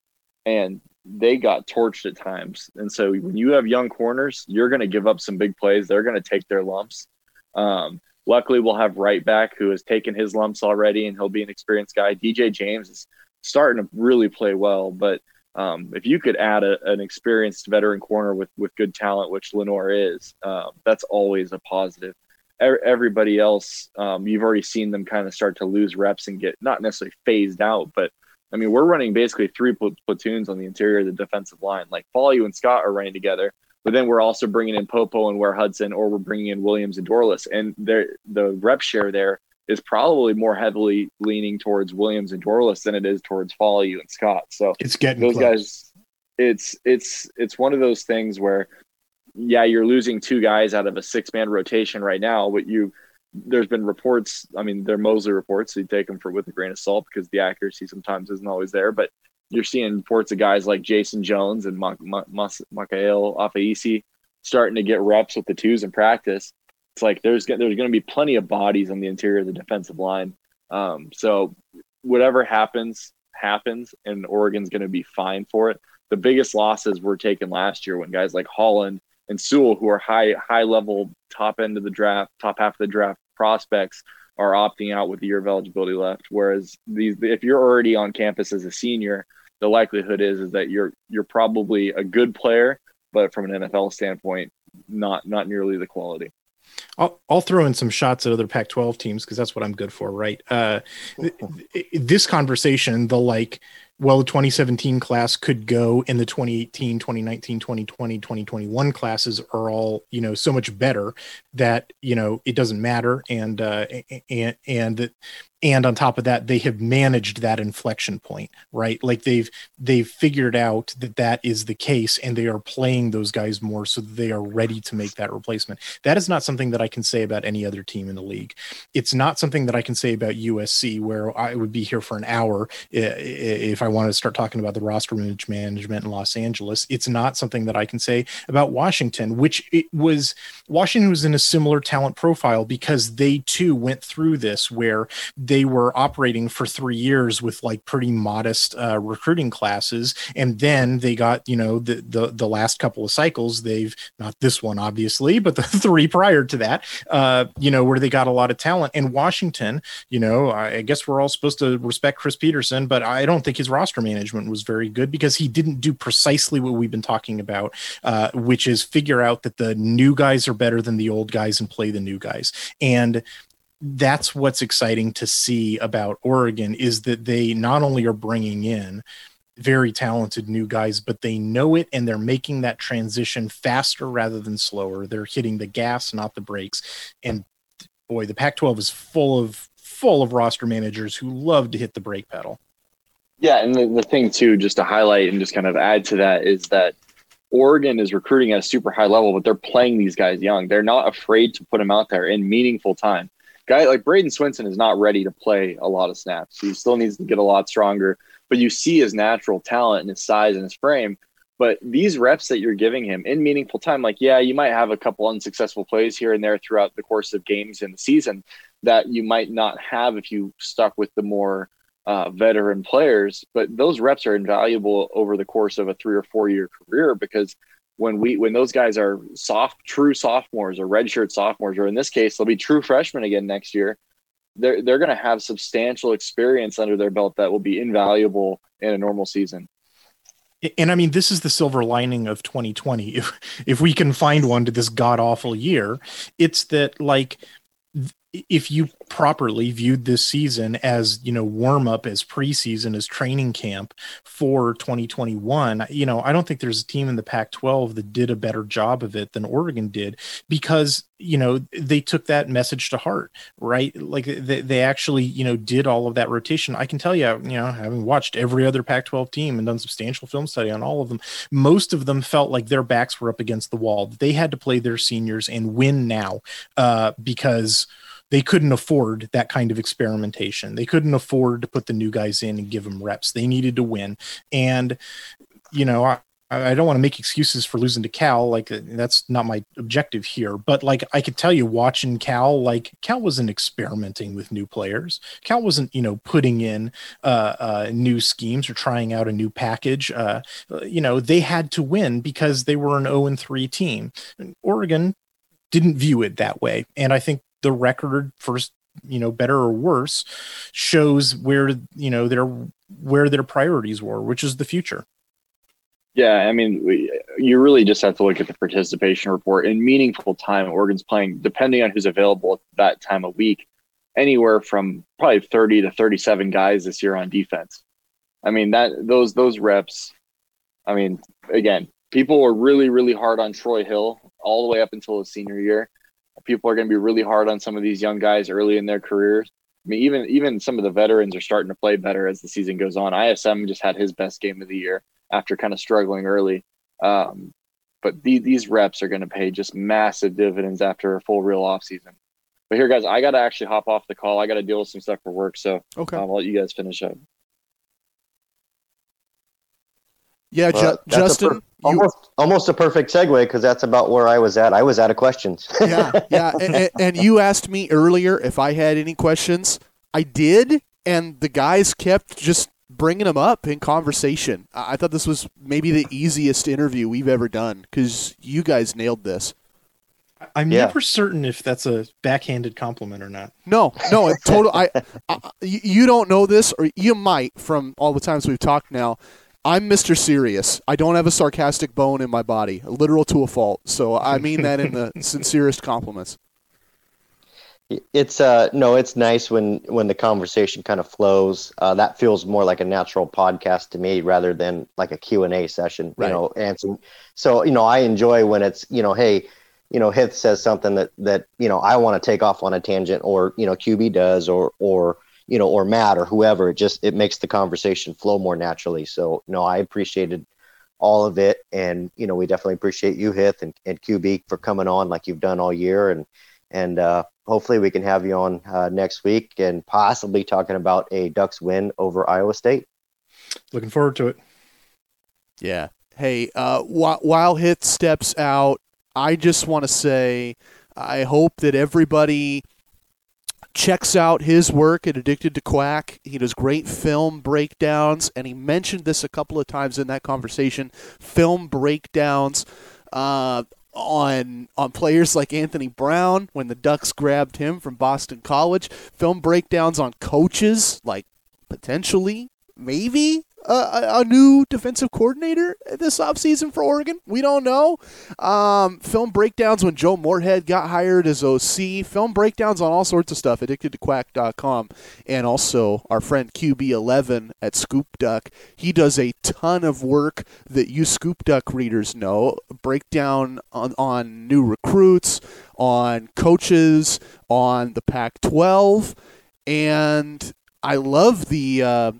and they got torched at times. And so when you have young corners, you're going to give up some big plays. They're going to take their lumps. Um, luckily, we'll have right back who has taken his lumps already, and he'll be an experienced guy. DJ James is starting to really play well, but um, if you could add a, an experienced veteran corner with with good talent, which Lenoir is, uh, that's always a positive. Everybody else, um, you've already seen them kind of start to lose reps and get not necessarily phased out, but I mean, we're running basically three pl- platoons on the interior of the defensive line. Like Faoliu and Scott are running together, but then we're also bringing in Popo and Ware Hudson, or we're bringing in Williams and Dorlus, and the rep share there is probably more heavily leaning towards Williams and Dorlus than it is towards Faoliu and Scott. So it's getting those close. guys. It's it's it's one of those things where, yeah, you're losing two guys out of a six man rotation right now, but you there's been reports. I mean, they're Mosley reports. So you take them for with a grain of salt because the accuracy sometimes isn't always there. But you're seeing reports of guys like Jason Jones and Makael Afaisi starting to get reps with the twos in practice it's like there's there's going to be plenty of bodies on the interior of the defensive line. Um, so whatever happens, happens, and Oregon's going to be fine for it. The biggest losses were taken last year when guys like Holland and Sewell, who are high high level top end of the draft, top half of the draft prospects, are opting out with the year of eligibility left. Whereas these, if you're already on campus as a senior, the likelihood is is that you're you're probably a good player, but from an NFL standpoint, not not nearly the quality. I'll, I'll throw in some shots at other Pac 12 teams because that's what I'm good for, right? Uh, this conversation, the like, well, the 2017 class could go in the 2018, 2019, 2020, 2021 classes are all, you know, so much better that, you know, it doesn't matter. And, uh, and, and and on top of that they have managed that inflection point right? Like they've they've figured out that that is the case and they are playing those guys more so that they are ready to make that replacement. That is not something that i can say about any other team in the league. It's not something that i can say about usc where i would be here for an hour if i wanted to start talking about the roster management in los angeles it's not something that i can say about washington which it was washington was in a similar talent profile because they too went through this where they were operating for three years with like pretty modest uh, recruiting classes, and then they got you know the, the the last couple of cycles they've not this one obviously, but the <laughs> three prior to that, uh, you know where they got a lot of talent. And Washington, you know, I guess we're all supposed to respect Chris Petersen, but I don't think his roster management was very good because he didn't do precisely what we've been talking about, uh, which is figure out that the new guys are better than the old guys and play the new guys. And that's what's exciting to see about Oregon is that they not only are bringing in very talented new guys, but they know it and they're making that transition faster rather than slower. They're hitting the gas, not the brakes. And boy, the Pac 12 is full of full of roster managers who love to hit the brake pedal. Yeah, and the, the thing too, just to highlight and just kind of add to that is that Oregon is recruiting at a super high level, but they're playing these guys young. They're not afraid to put them out there in meaningful time guy like Bradyn Swinson is not ready to play a lot of snaps. He still needs to get a lot stronger, but you see his natural talent and his size and his frame. But these reps that you're giving him in meaningful time, like, yeah, you might have a couple unsuccessful plays here and there throughout the course of games in the season that you might not have if you stuck with the more uh, veteran players. But those reps are invaluable over the course of a three or four year career because when we when those guys are soft true sophomores or redshirt sophomores or in this case they'll be true freshmen again next year they're they're going to have substantial experience under their belt that will be invaluable in a normal season and I mean, this is the silver lining of 2020. If if we can find one to this god awful year, it's that like if you properly viewed this season as you know warm up as preseason as training camp for 2021 you know i don't think there's a team in the pac 12 that did a better job of it than oregon did because you know they took that message to heart right? Like they, they actually you know did all of that rotation. I can tell you you know having watched every other pac 12 team and done substantial film study on all of them most of them felt like their backs were up against the wall they had to play their seniors and win now uh, because they couldn't afford that kind of experimentation. They couldn't afford to put the new guys in and give them reps. They needed to win. And, you know, I, I don't want to make excuses for losing to Cal. Like that's not my objective here. But like I could tell you, watching Cal, like Cal wasn't experimenting with new players. Cal wasn't, you know, putting in uh, uh, new schemes or trying out a new package. Uh, you know, they had to win because they were an 0 and 3 team. Oregon didn't view it that way, and I think the record first you know better or worse shows where you know their where their priorities were which is the future. Yeah i mean we, you really just have to look at the participation report in meaningful time. Oregon's playing depending on who's available at that time of week anywhere from probably 30 to 37 guys this year on defense. I mean that those those reps i mean again people were really really hard on troy hill all the way up until his senior year people are going to be really hard on some of these young guys early in their careers. I mean, even even some of the veterans are starting to play better as the season goes on. ISM just had his best game of the year after kind of struggling early. Um, but the, these reps are going to pay just massive dividends after a full real off season. But here, guys, I got to actually hop off the call. I got to deal with some stuff for work. So okay. Um, I'll let you guys finish up. Yeah, Ju- Justin, per- almost you, almost a perfect segue because that's about where I was at. I was out of questions. <laughs> yeah, yeah, and, and, you asked me earlier if I had any questions. I did, and the guys kept just bringing them up in conversation. I thought this was maybe the easiest interview we've ever done because you guys nailed this. I'm yeah. never certain if that's a backhanded compliment or not. No, no, total. I, I, you don't know this, or you might from all the times we've talked now. I'm Mr. Serious. I don't have a sarcastic bone in my body, literal to a fault. So I <laughs> mean that in the sincerest compliments. It's uh no, it's nice when when the conversation kind of flows. Uh, that feels more like a natural podcast to me rather than like a Q and A session. Right. You know, answering. So you know, I enjoy when it's you know, hey, you know, Hith says something that that you know I want to take off on a tangent, or you know, QB does, or or you know, or Matt or whoever. It just it makes the conversation flow more naturally. So no, I appreciated all of it, and you know, we definitely appreciate you, Hith, and, and QB for coming on like you've done all year, and and uh, hopefully we can have you on uh, next week and possibly talking about a Ducks win over Iowa State. Looking forward to it. Yeah. Hey, uh, while, while Hith steps out, I just want to say I hope that everybody checks out his work at Addicted to Quack. He does great film breakdowns, and he mentioned this a couple of times in that conversation. Film breakdowns uh, on on players like Anthony Brown when the Ducks grabbed him from Boston College. Film breakdowns on coaches like potentially maybe a, a new defensive coordinator this offseason for Oregon. We don't know. Um, film breakdowns when Joe Moorhead got hired as OC. Film breakdowns on all sorts of stuff. Addictedtoquack.com. And also our friend QB11 at Scoop Duck. He does a ton of work that you Scoop Duck readers know. Breakdown on, on new recruits, on coaches, on the Pac 12. And I love the uh,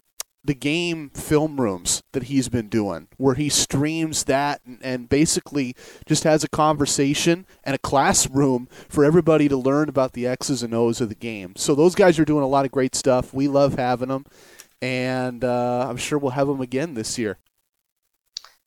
the game film rooms that he's been doing, where he streams that and, and, basically just has a conversation and a classroom for everybody to learn about the X's and O's of the game. So those guys are doing a lot of great stuff. We love having them, and uh, I'm sure we'll have them again this year.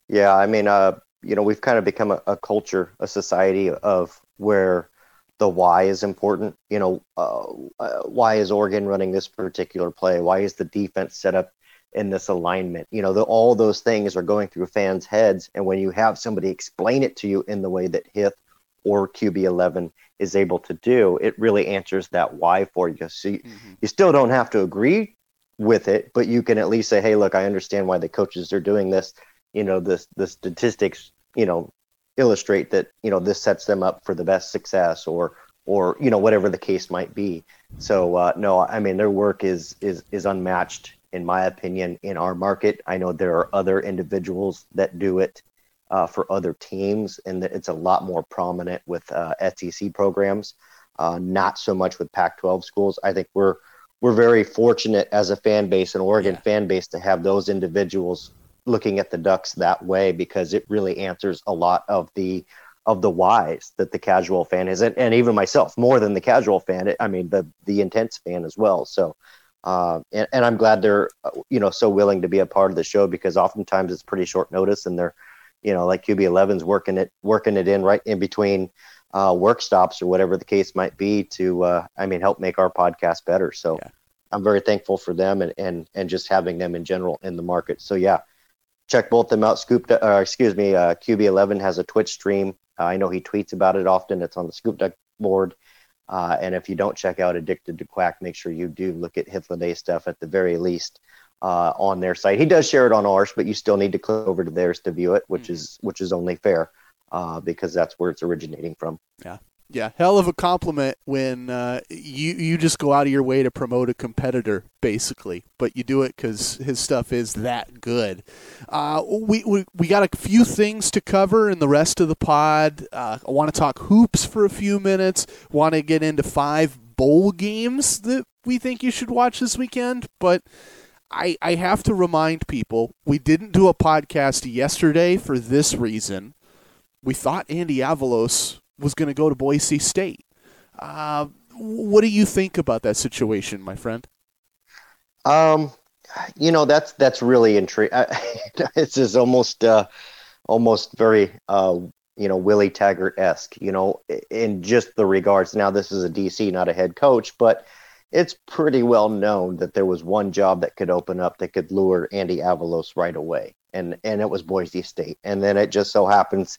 Yeah, I mean, uh, you know, we've kind of become a, a culture, a society of where the why is important. You know, uh, uh, why is Oregon running this particular play? Why is the defense set up in this alignment? You know, the, all those things are going through fans' heads, and when you have somebody explain it to you in the way that Hith or QB11 is able to do, it really answers that why for you. So you, mm-hmm. you still don't have to agree with it, but you can at least say, "Hey, look, I understand why the coaches are doing this. You know, this the statistics, you know, illustrate that you know this sets them up for the best success or or you know whatever the case might be so uh, no i mean their work is is is unmatched in my opinion in our market i know there are other individuals that do it uh, for other teams and that it's a lot more prominent with uh, sec programs uh, not so much with pac 12 schools i think we're we're very fortunate as a fan base an oregon yeah. fan base to have those individuals looking at the Ducks that way because it really answers a lot of the of the whys that the casual fan is, and, and even myself more than the casual fan. I mean, the the intense fan as well. So, uh, and, and I'm glad they're you know so willing to be a part of the show because oftentimes it's pretty short notice, and they're you know like QB11's working it working it in right in between uh, work stops or whatever the case might be to uh, I mean help make our podcast better. So. Yeah. I'm very thankful for them and, and and just having them in general in the market. So yeah, check both them out. Scoop, uh, excuse me, uh, QB11 has a Twitch stream. Uh, I know he tweets about it often. It's on the Scoop Duck board. Uh, and if you don't check out Addicted to Quack, make sure you do look at Hythloday stuff at the very least uh, on their site. He does share it on ours, but you still need to click over to theirs to view it, which mm-hmm. is which is only fair uh, because that's where it's originating from. Yeah. Yeah, hell of a compliment when uh, you you just go out of your way to promote a competitor, basically, but you do it because his stuff is that good. Uh, we, we we got a few things to cover in the rest of the pod. Uh, I want to talk hoops for a few minutes. Want to get into five bowl games that we think you should watch this weekend, but. I, I have to remind people we didn't do a podcast yesterday for this reason. We thought Andy Avalos was going to go to Boise State. Uh, what do you think about that situation, my friend? Um, you know that's that's really intriguing. <laughs> it's just almost uh, almost very uh, you know Willie Taggart esque. You know, in just the regards. Now this is a DC, not a head coach, but it's pretty well known that there was one job that could open up that could lure Andy Avalos right away, and and it was Boise State. And then it just so happens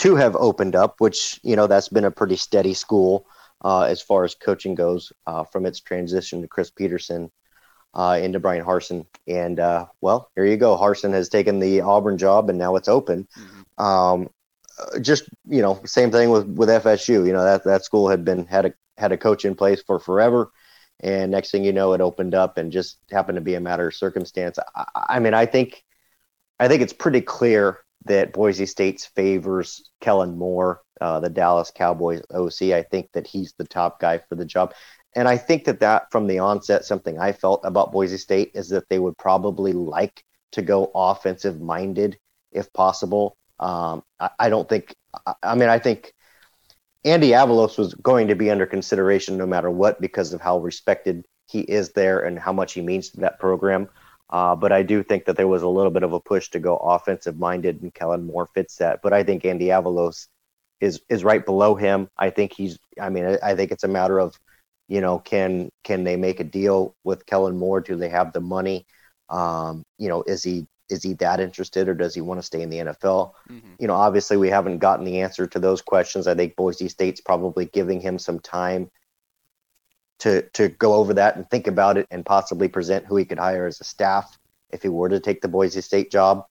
to have opened up, which you know that's been a pretty steady school uh, as far as coaching goes uh, from its transition to Chris Petersen uh, into Bryan Harsin. And uh, well, here you go. Harson has taken the Auburn job, and now it's open. Mm-hmm. Um, just you know, same thing with with FSU. You know that that school had been had a had a coach in place for forever, and next thing you know, it opened up and just happened to be a matter of circumstance. I, I mean, I think, I think it's pretty clear that Boise State's favors Kellen Moore, uh, the Dallas Cowboys OC. I think that he's the top guy for the job. And I think that that from the onset, something I felt about Boise State is that they would probably like to go offensive minded if possible. Um, I, I, don't think, I, I mean, I think Andy Avalos was going to be under consideration no matter what because of how respected he is there and how much he means to that program. Uh, but I do think that there was a little bit of a push to go offensive minded, and Kellen Moore fits that. But I think Andy Avalos is is right below him. I think he's. I mean, I, I think it's a matter of, you know, can can they make a deal with Kellen Moore? Do they have the money? Um, you know, is he is he that interested or does he want to stay in the NFL? Mm-hmm. You know, obviously we haven't gotten the answer to those questions. I think Boise State's probably giving him some time to to go over that and think about it and possibly present who he could hire as a staff if he were to take the Boise State job.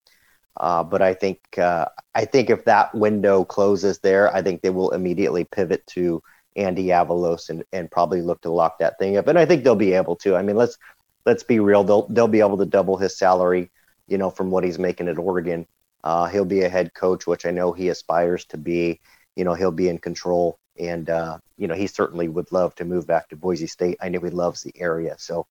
Uh, but I think uh, I think if that window closes there, I think they will immediately pivot to Andy Avalos and, and probably look to lock that thing up. And I think they'll be able to. I mean, let's let's be real. They'll they'll be able to double his salary, you know, from what he's making at Oregon. Uh, he'll be a head coach, which I know he aspires to be. You know, he'll be in control and uh, you know he certainly would love to move back to Boise State. I know he loves the area. So,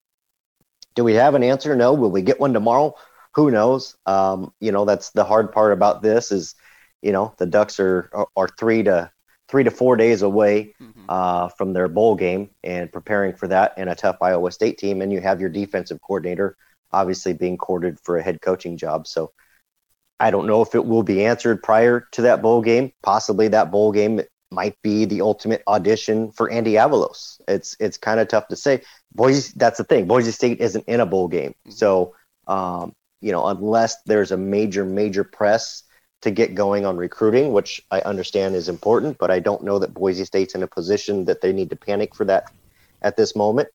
do we have an answer? No. Will we get one tomorrow? Who knows? Um, you know that's the hard part about this is, you know, the Ducks are are, are three to three to four days away mm-hmm. uh, from their bowl game and preparing for that and a tough Iowa State team, and you have your defensive coordinator obviously being courted for a head coaching job. So. I don't know if it will be answered prior to that bowl game. Possibly that bowl game might be the ultimate audition for Andy Avalos. It's it's kind of tough to say. Boise, that's the thing. Boise State isn't in a bowl game, mm-hmm. so um, you know unless there's a major major press to get going on recruiting, which I understand is important, but I don't know that Boise State's in a position that they need to panic for that at this moment.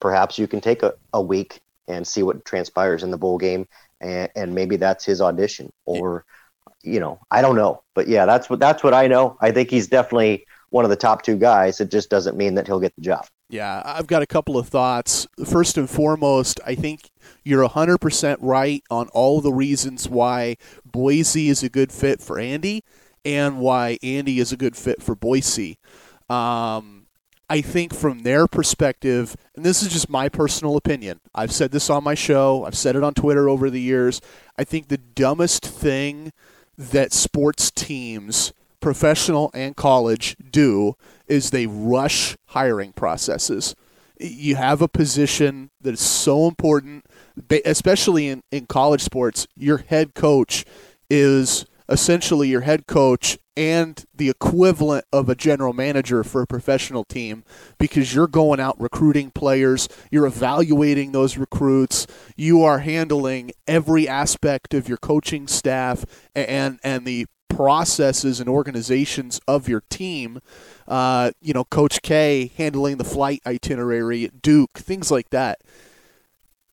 Perhaps you can take a, a week and see what transpires in the bowl game, and, and maybe that's his audition, or you know, I don't know, but yeah, that's what that's what I know. I think he's definitely one of the top two guys. It just doesn't mean that he'll get the job. Yeah, I've got a couple of thoughts. First and foremost, I think you're 100% right on all the reasons why Boise is a good fit for Andy and why Andy is a good fit for Boise. Um, I think from their perspective, and this is just my personal opinion, I've said this on my show, I've said it on Twitter over the years. I think the dumbest thing that sports teams, professional and college, do is they rush hiring processes. You have a position that is so important, especially in, in college sports. Your head coach is essentially your head coach and the equivalent of a general manager for a professional team because you're going out recruiting players, you're evaluating those recruits, you are handling every aspect of your coaching staff and and the processes and organizations of your team. Uh, you know, Coach K handling the flight itinerary at Duke, things like that.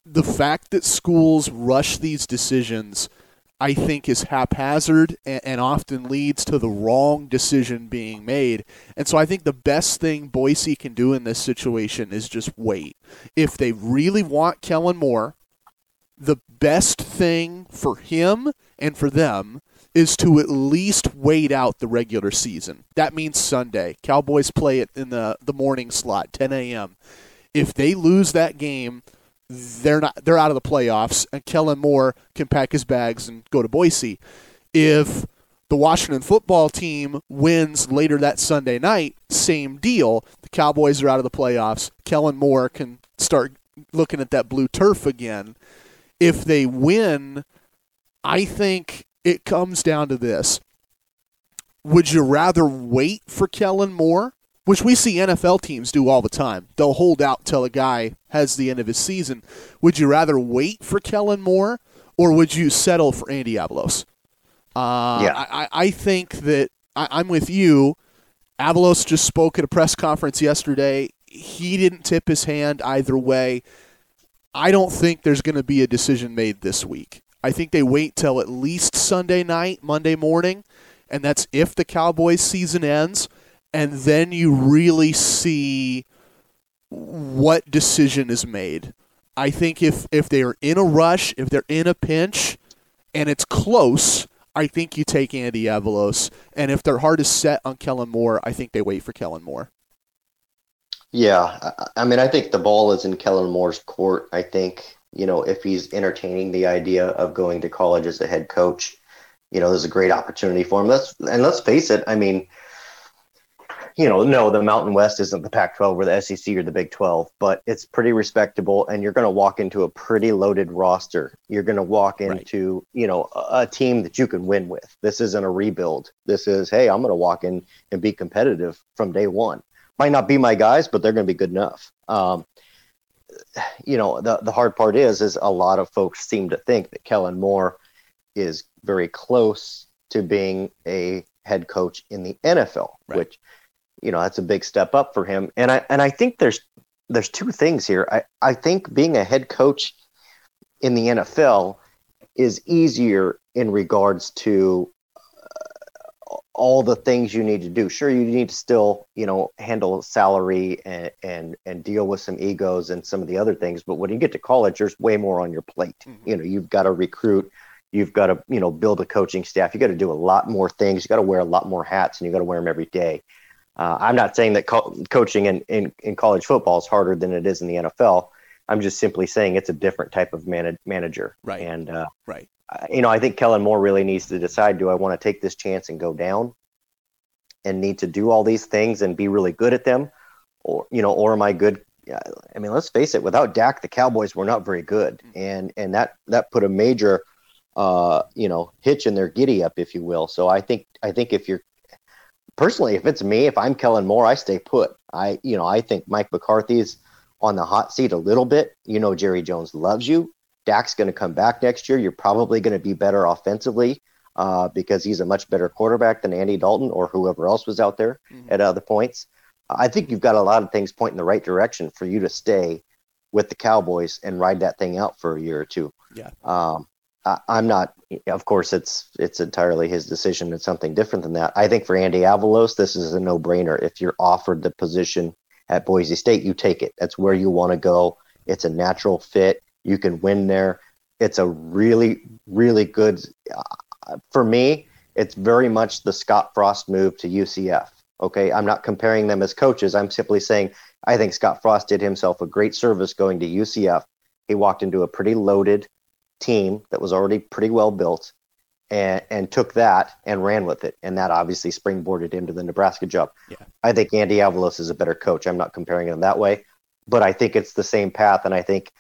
The fact that schools rush these decisions – I think is haphazard and, and, often leads to the wrong decision being made. And so I think the best thing Boise can do in this situation is just wait. If they really want Kellen Moore, the best thing for him and for them is to at least wait out the regular season. That means Sunday. Cowboys play it in the, the morning slot, 10 a.m. If they lose that game, they're not they're out of the playoffs, and Kellen Moore can pack his bags and go to Boise. If the Washington football team wins later that Sunday night, same deal. The Cowboys are out of the playoffs. Kellen Moore can start looking at that blue turf again. If they win, I think it comes down to this. Would you rather wait for Kellen Moore which we see NFL teams do all the time. They'll hold out till a guy has the end of his season. Would you rather wait for Kellen Moore or would you settle for Andy Avalos? Uh, yeah. I, I think that I, am with you. Avalos just spoke at a press conference yesterday. He didn't tip his hand either way. I don't think there's going to be a decision made this week. I think they wait till at least Sunday night, Monday morning, and that's if the Cowboys season ends and then you really see what decision is made. I think if if they're in a rush, if they're in a pinch, and it's close, I think you take Andy Avalos. And if their heart is set on Kellen Moore, I think they wait for Kellen Moore. Yeah, I, I mean, I think the ball is in Kellen Moore's court. I think you know if he's entertaining the idea of going to college as a head coach, you know, there's a great opportunity for him. Let's and let's face it. I mean, you know, no, the Mountain West isn't the Pac-12 or the SEC or the Big 12, but it's pretty respectable, and you're going to walk into a pretty loaded roster. You're going to walk into, right. you know, a, a, team that you can win with. This isn't a rebuild. This is, hey, I'm going to walk in and be competitive from day one. Might not be my guys, but they're going to be good enough. Um, you know, the the hard part is, is a lot of folks seem to think that Kellen Moore is very close to being a head coach in the NFL, right. which you know that's a big step up for him. And I and I think there's there's two things here. I I think being a head coach in the NFL is easier in regards to uh, all the things you need to do. Sure, you need to still, you know, handle salary and, and and deal with some egos and some of the other things. But when you get to college, there's way more on your plate. Mm-hmm. You know, you've got to recruit, you've got to, you know, build a coaching staff. You got to do a lot more things. You got to wear a lot more hats, and you got to wear them every day. Uh, I'm not saying that co- coaching in, in, in, college football is harder than it is in the NFL. I'm just simply saying it's a different type of man- manager. Right. And, uh, right. you know, I think Kellen Moore really needs to decide do I want to take this chance and go down and need to do all these things and be really good at them? Or, you know, or am I good? I mean, let's face it, without Dak, the Cowboys were not very good. Mm-hmm. And, and that, that put a major, uh, you know, hitch in their giddy up, if you will. So I think, I think if you're personally, if it's me, if I'm Kellen Moore, I stay put. I, you know, I think Mike McCarthy's on the hot seat a little bit. You know, Jerry Jones loves you. Dak's going to come back next year. You're probably going to be better offensively uh, because he's a much better quarterback than Andy Dalton or whoever else was out there mm-hmm. at other points. I think you've got a lot of things pointing the right direction for you to stay with the Cowboys and ride that thing out for a year or two. Yeah. Um, I, am not. Of course, it's it's entirely his decision. It's something different than that. I think for Andy Avalos, this is a no-brainer. If you're offered the position at Boise State, you take it. That's where you want to go. It's a natural fit. You can win there. It's a really, really good. Uh, for me, it's very much the Scott Frost move to UCF. Okay, I'm not comparing them as coaches. I'm simply saying I think Scott Frost did himself a great service going to UCF. He walked into a pretty loaded team that was already pretty well built and, and took that and ran with it. And that obviously springboarded into the Nebraska job. Yeah. I think Andy Avalos is a better coach. I'm not comparing him that way, but I think it's the same path. And I think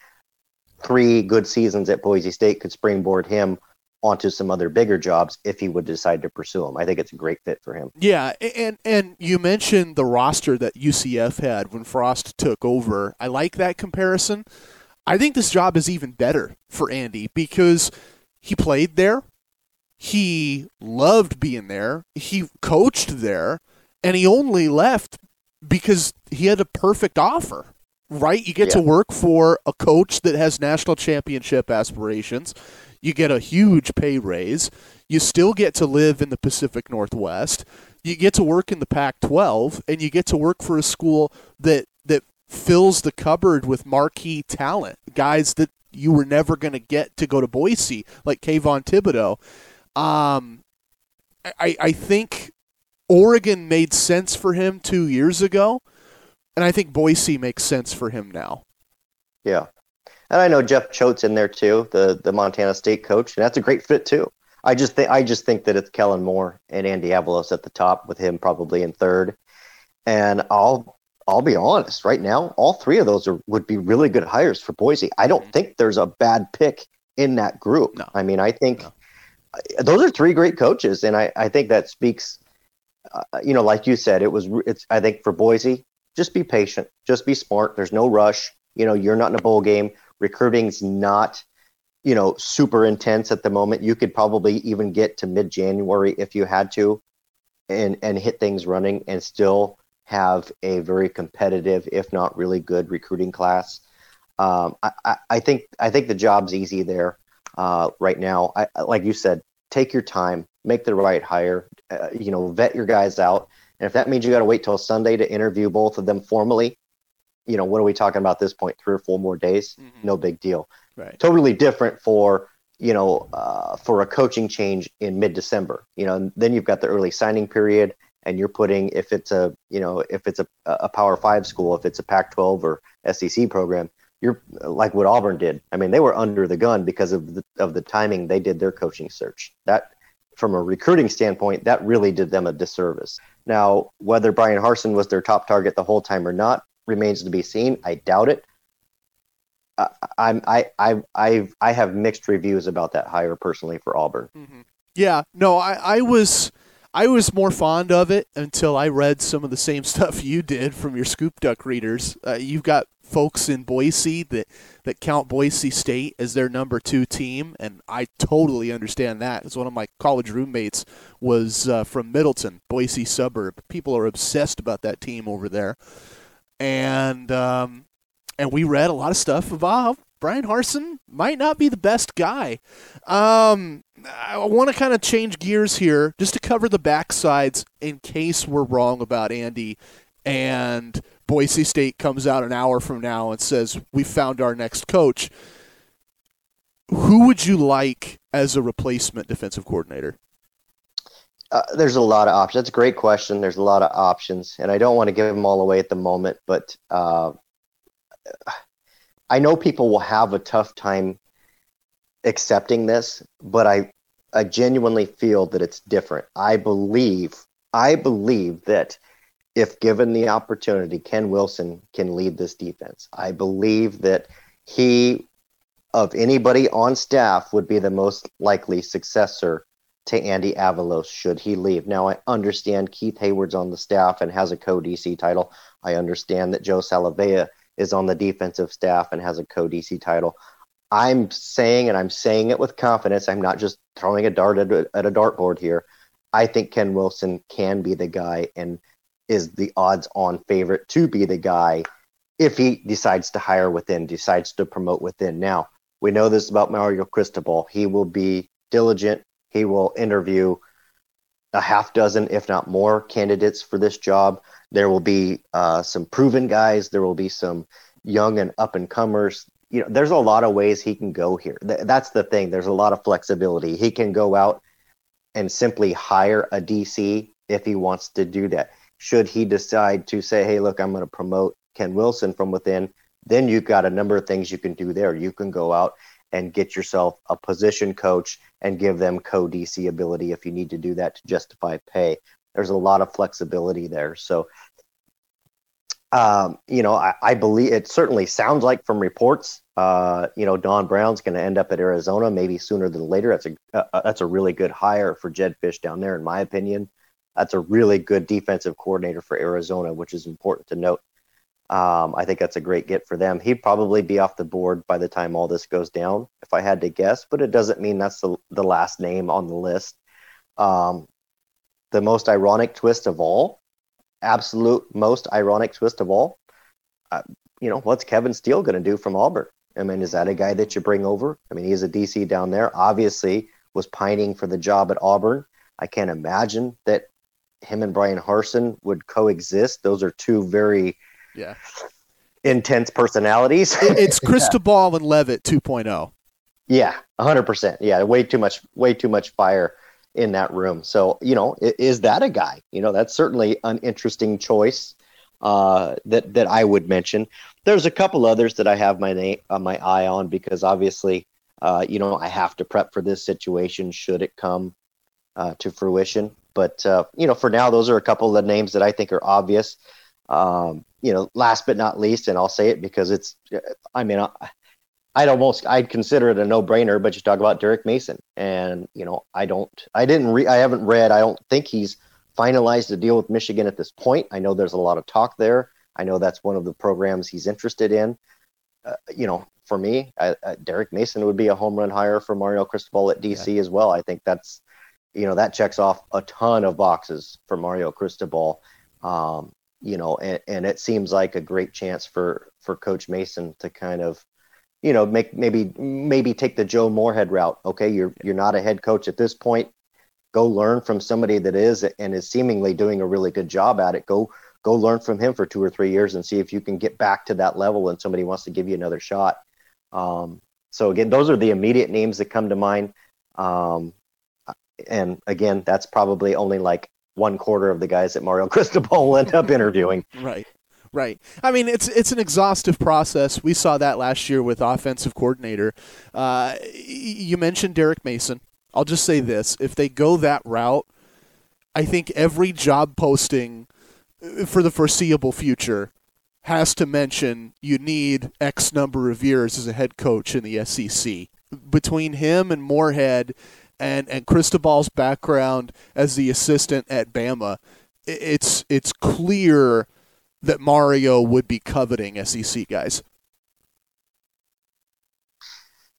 three good seasons at Boise State could springboard him onto some other bigger jobs if he would decide to pursue them. I think it's a great fit for him. Yeah, and and you mentioned the roster that UCF had when Frost took over. I like that comparison I think this job is even better for Andy because he played there, he loved being there, he coached there, and he only left because he had a perfect offer. Right? You get yeah. to work for a coach that has national championship aspirations. You get a huge pay raise. You still get to live in the Pacific Northwest. You get to work in the Pac 12, and you get to work for a school that, that fills the cupboard with marquee talent, guys that you were never going to get to go to Boise, like Kayvon Thibodeaux. Um, I, I think Oregon made sense for him two years ago, and I think Boise makes sense for him now. Yeah. And I know Jeff Choate's in there too, the the Montana State coach, and that's a great fit too. I just think I just think that it's Kellen Moore and Andy Avalos at the top, with him probably in third. And I'll I'll be honest, right now, all three of those are, would be really good hires for Boise. I don't mm-hmm. think there's a bad pick in that group. No. I mean, I think no. those are three great coaches, and I, I think that speaks. Uh, you know, like you said, it was. It's. I think for Boise, just be patient, just be smart. There's no rush. You know, you're not in a bowl game. Recruiting's not, you know, super intense at the moment. You could probably even get to mid January if you had to, and and hit things running and still have a very competitive, if not really good, recruiting class. Um, I, I, think I think the job's easy there uh, right now. I, like you said, take your time, make the right hire. Uh, you know, vet your guys out. And if that means you got to wait till Sunday to interview both of them formally, you know, what are we talking about at this point? Three or four more days? Mm-hmm. No big deal. Right. Totally different for you know uh, for a coaching change in mid-December. You know, and then you've got the early signing period, and you're putting if it's a you know if it's a, a Power Five school, if it's a Pac-12 or SEC program, you're like what Auburn did. I mean, they were under the gun because of the of the timing they did their coaching search. That from a recruiting standpoint, that really did them a disservice. Now, whether Bryan Harsin was their top target the whole time or not remains to be seen. I doubt it. I, I'm I I I I have mixed reviews about that hire personally for Auburn. Mm-hmm. Yeah, no, I, I was I was more fond of it until I read some of the same <laughs> stuff you did from your Scoop Duck readers. Uh, you've got folks in Boise that that count Boise State as their number two team, and I totally understand that. As one of my college roommates was uh, from Middleton, Boise suburb. People are obsessed about that team over there, and um, and we read a lot of stuff about Bryan Harsin might not be the best guy. Um, I want to kind of change gears here just to cover the backsides in case we're wrong about Andy and Boise State comes out an hour from now and says, We found our next coach. Who would you like as a replacement defensive coordinator? Uh, there's a lot of options. That's a great question. There's a lot of options, and I don't want to give them all away at the moment, but uh, I know people will have a tough time accepting this, but I I genuinely feel that it's different. I believe I believe that if given the opportunity, Ken Wilson can lead this defense. I believe that he of anybody on staff would be the most likely successor to Andy Avalos should he leave. Now I understand Keith Heyward's on the staff and has a co-DC title. I understand that Joe Salavea is on the defensive staff and has a co-DC title. I'm saying, and I'm saying it with confidence, I'm not just throwing a dart at a, at a dartboard here. I think Ken Wilson can be the guy and is the odds on favorite to be the guy if he decides to hire within, decides to promote within. Now, we know this about Mario Cristobal. He will be diligent. He will interview a half dozen, if not more, candidates for this job. There will be uh, some proven guys. There will be some young and up and comers. You know, there's a lot of ways he can go here. Th- that's the thing. There's a lot of flexibility. He can go out and simply hire a DC if he wants to do that. Should he decide to say, "Hey, look, I'm going to promote Ken Wilson from within," then you've got a number of things you can do there. You can go out and get yourself a position coach and give them co DC ability if you need to do that to justify pay. There's a lot of flexibility there. So, um, you know, I, I, believe it certainly sounds like from reports, uh, you know, Don Brown's going to end up at Arizona maybe sooner than later. That's a uh, that's a really good hire for Jedd Fisch down there, in my opinion. That's a really good defensive coordinator for Arizona, which is important to note. Um, I think that's a great get for them. He'd probably be off the board by the time all this goes down, if I had to guess, but it doesn't mean that's the, the last name on the list. Um, the most ironic twist of all, absolute most ironic twist of all, uh, you know, what's Kevin Steele going to do from Auburn? I mean, is that a guy that you bring over? I mean, he's a DC down there, obviously was pining for the job at Auburn. I can't imagine that him and Bryan Harsin would coexist. Those are two very yeah intense personalities. it's <laughs> Cristobal yeah. and Leavitt 2.0. Yeah, 100%. Yeah, way too much way too much fire in that room. So, you know, is that a guy? You know, that's certainly an interesting choice uh, that that I would mention. There's a couple others that I have my name uh, my eye on because obviously, uh, you know, I have to prep for this situation should it come uh, to fruition. But uh, you know, for now, those are a couple of the names that I think are obvious. Um, you know, last but not least, and I'll say it because it's, I mean, I, I'd almost, I'd consider it a no-brainer. But you talk about Derek Mason, and you know, I don't, I didn't read, I haven't read, I don't think he's finalized a deal with Michigan at this point. I know there's a lot of talk there. I know that's one of the programs he's interested in. Uh, you know, for me, I, I, Derek Mason would be a home run hire for Mario Cristobal at DC yeah. as well. I think that's, you know, that checks off a ton of boxes for Mario Cristobal. Um, you know, and, and it seems like a great chance for for Coach Mason to kind of, you know, make maybe maybe take the Joe Moorhead route. Okay, you're you're not a head coach at this point. Go learn from somebody that is and is seemingly doing a really good job at it. Go go learn from him for two or three years and see if you can get back to that level and somebody wants to give you another shot. Um, so again, those are the immediate names that come to mind. Um, and again, that's probably only like one quarter of the guys that Mario <laughs> Cristobal will end up <laughs> interviewing. Right. Right. I mean, it's it's an exhaustive process. We saw that last year with offensive coordinator. Uh, you mentioned Derek Mason. I'll just say this: if they go that route, I think every job posting for the foreseeable future has to mention you need X number of years as a head coach in the SEC. Between him and Moorhead and, and Cristobal's background as the assistant at Bama, it's it's clear that Mario would be coveting SEC guys.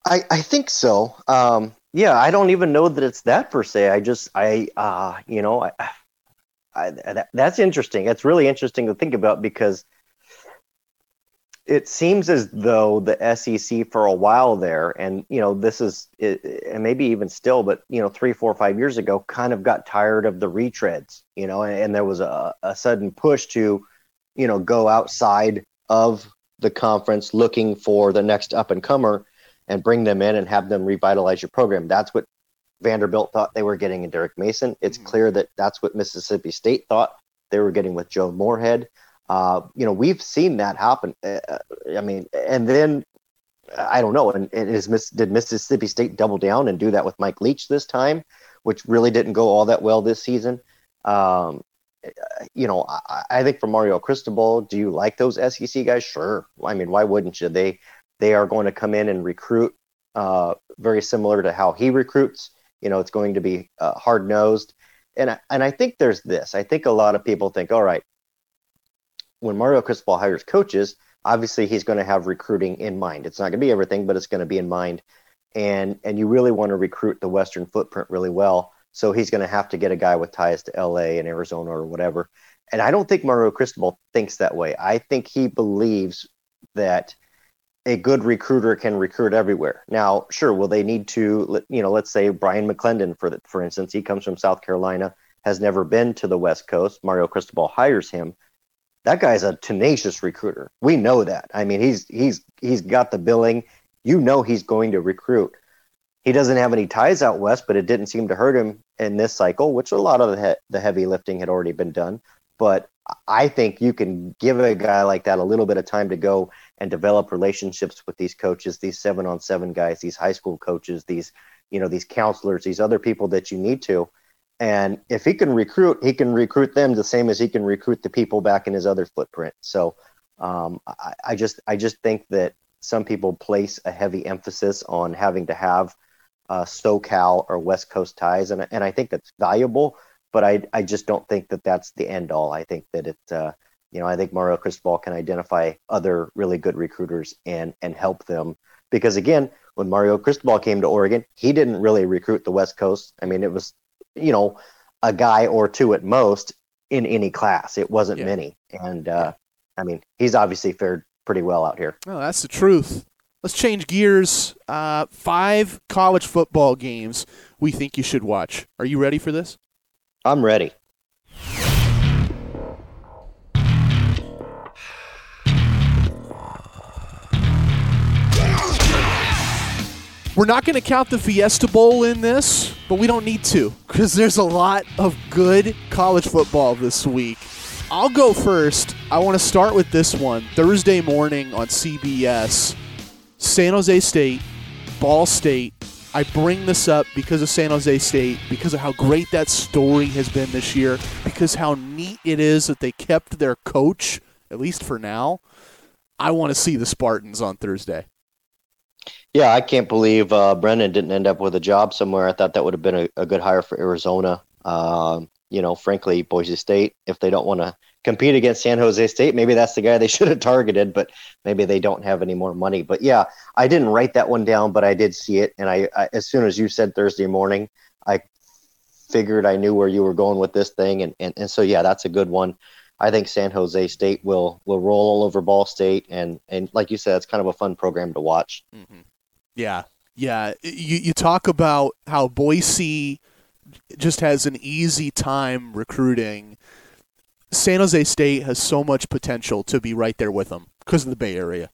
I, I think so. Um, yeah, I don't even know that it's that per se. I just I uh, you know I, I, that, that's interesting. That's really interesting to think about because it seems as though the SEC for a while there, and you know, this is, and maybe even still, but you know, three, four, five years ago, kind of got tired of the retreads, you know, and, and there was a, a sudden push to, you know, go outside of the conference looking for the next up and comer and bring them in and have them revitalize your program. That's what Vanderbilt thought they were getting in Derek Mason. It's mm-hmm. clear that that's what Mississippi State thought they were getting with Joe Moorhead. Uh, you know, we've seen that happen. Uh, I mean, and then I don't know. And, and is did Mississippi State double down and do that with Mike Leach this time, which really didn't go all that well this season? Um, you know, I, I, think for Mario Cristobal, do you like those SEC guys? Sure. I mean, why wouldn't you? They they are going to come in and recruit uh, very similar to how he recruits. You know, it's going to be uh, hard nosed. And and I think there's this. I think a lot of people think, all right, when Mario Cristobal hires coaches, obviously he's going to have recruiting in mind. It's not going to be everything, but it's going to be in mind. And and you really want to recruit the Western footprint really well. So he's going to have to get a guy with ties to LA and Arizona or whatever. And I don't think Mario Cristobal thinks that way. I think he believes that a good recruiter can recruit everywhere. Now, sure, will they need to, you know, let's say Bryan McClendon, for the, for instance, he comes from South Carolina, has never been to the West Coast. Mario Cristobal hires him. That guy's a tenacious recruiter. We know that. I mean, he's he's he's got the billing. You know, he's going to recruit. He doesn't have any ties out west, but it didn't seem to hurt him in this cycle, which a lot of the, he- the heavy lifting had already been done. But I think you can give a guy like that a little bit of time to go and develop relationships with these coaches, these seven on seven guys, these high school coaches, these, you know, these counselors, these other people that you need to. And if he can recruit, he can recruit them the same as he can recruit the people back in his other footprint. So um, I, I just I just think that some people place a heavy emphasis on having to have uh, SoCal or West Coast ties, and and I think that's valuable. But I I just don't think that that's the end all. I think that it uh, you know, I think Mario Cristobal can identify other really good recruiters and and help them because again, when Mario Cristobal came to Oregon, he didn't really recruit the West Coast. I mean, it was you know a guy or two at most in any class. It wasn't yeah. many, and uh, I mean, he's obviously fared pretty well out here. Oh, that's the truth. Let's change gears. Uh, five college football games we think you should watch. Are you ready for this? I'm ready. We're not going to count the Fiesta Bowl in this, but we don't need to because there's a lot of good college football this week. I'll go first. I want to start with this one. Thursday morning on CBS, San Jose State, Ball State. I bring this up because of San Jose State, because of how great that story has been this year, because how neat it is that they kept their coach, at least for now. I want to see the Spartans on Thursday. Yeah, I can't believe uh, Brennan didn't end up with a job somewhere. I thought that would have been a, a good hire for Arizona. Um, you know, frankly, Boise State, if they don't want to compete against San Jose State, maybe that's the guy they <laughs> should have targeted, but maybe they don't have any more money. But yeah, I didn't write that one down, but I did see it. And I, I as soon as you said Thursday morning, I figured I knew where you were going with this thing. And, and, and so, yeah, that's a good one. I think San Jose State will will roll all over Ball State, and and like you said, it's kind of a fun program to watch. Mm-hmm. Yeah, yeah. You you talk about how Boise just has an easy time recruiting. San Jose State has so much potential to be right there with them because of the Bay Area.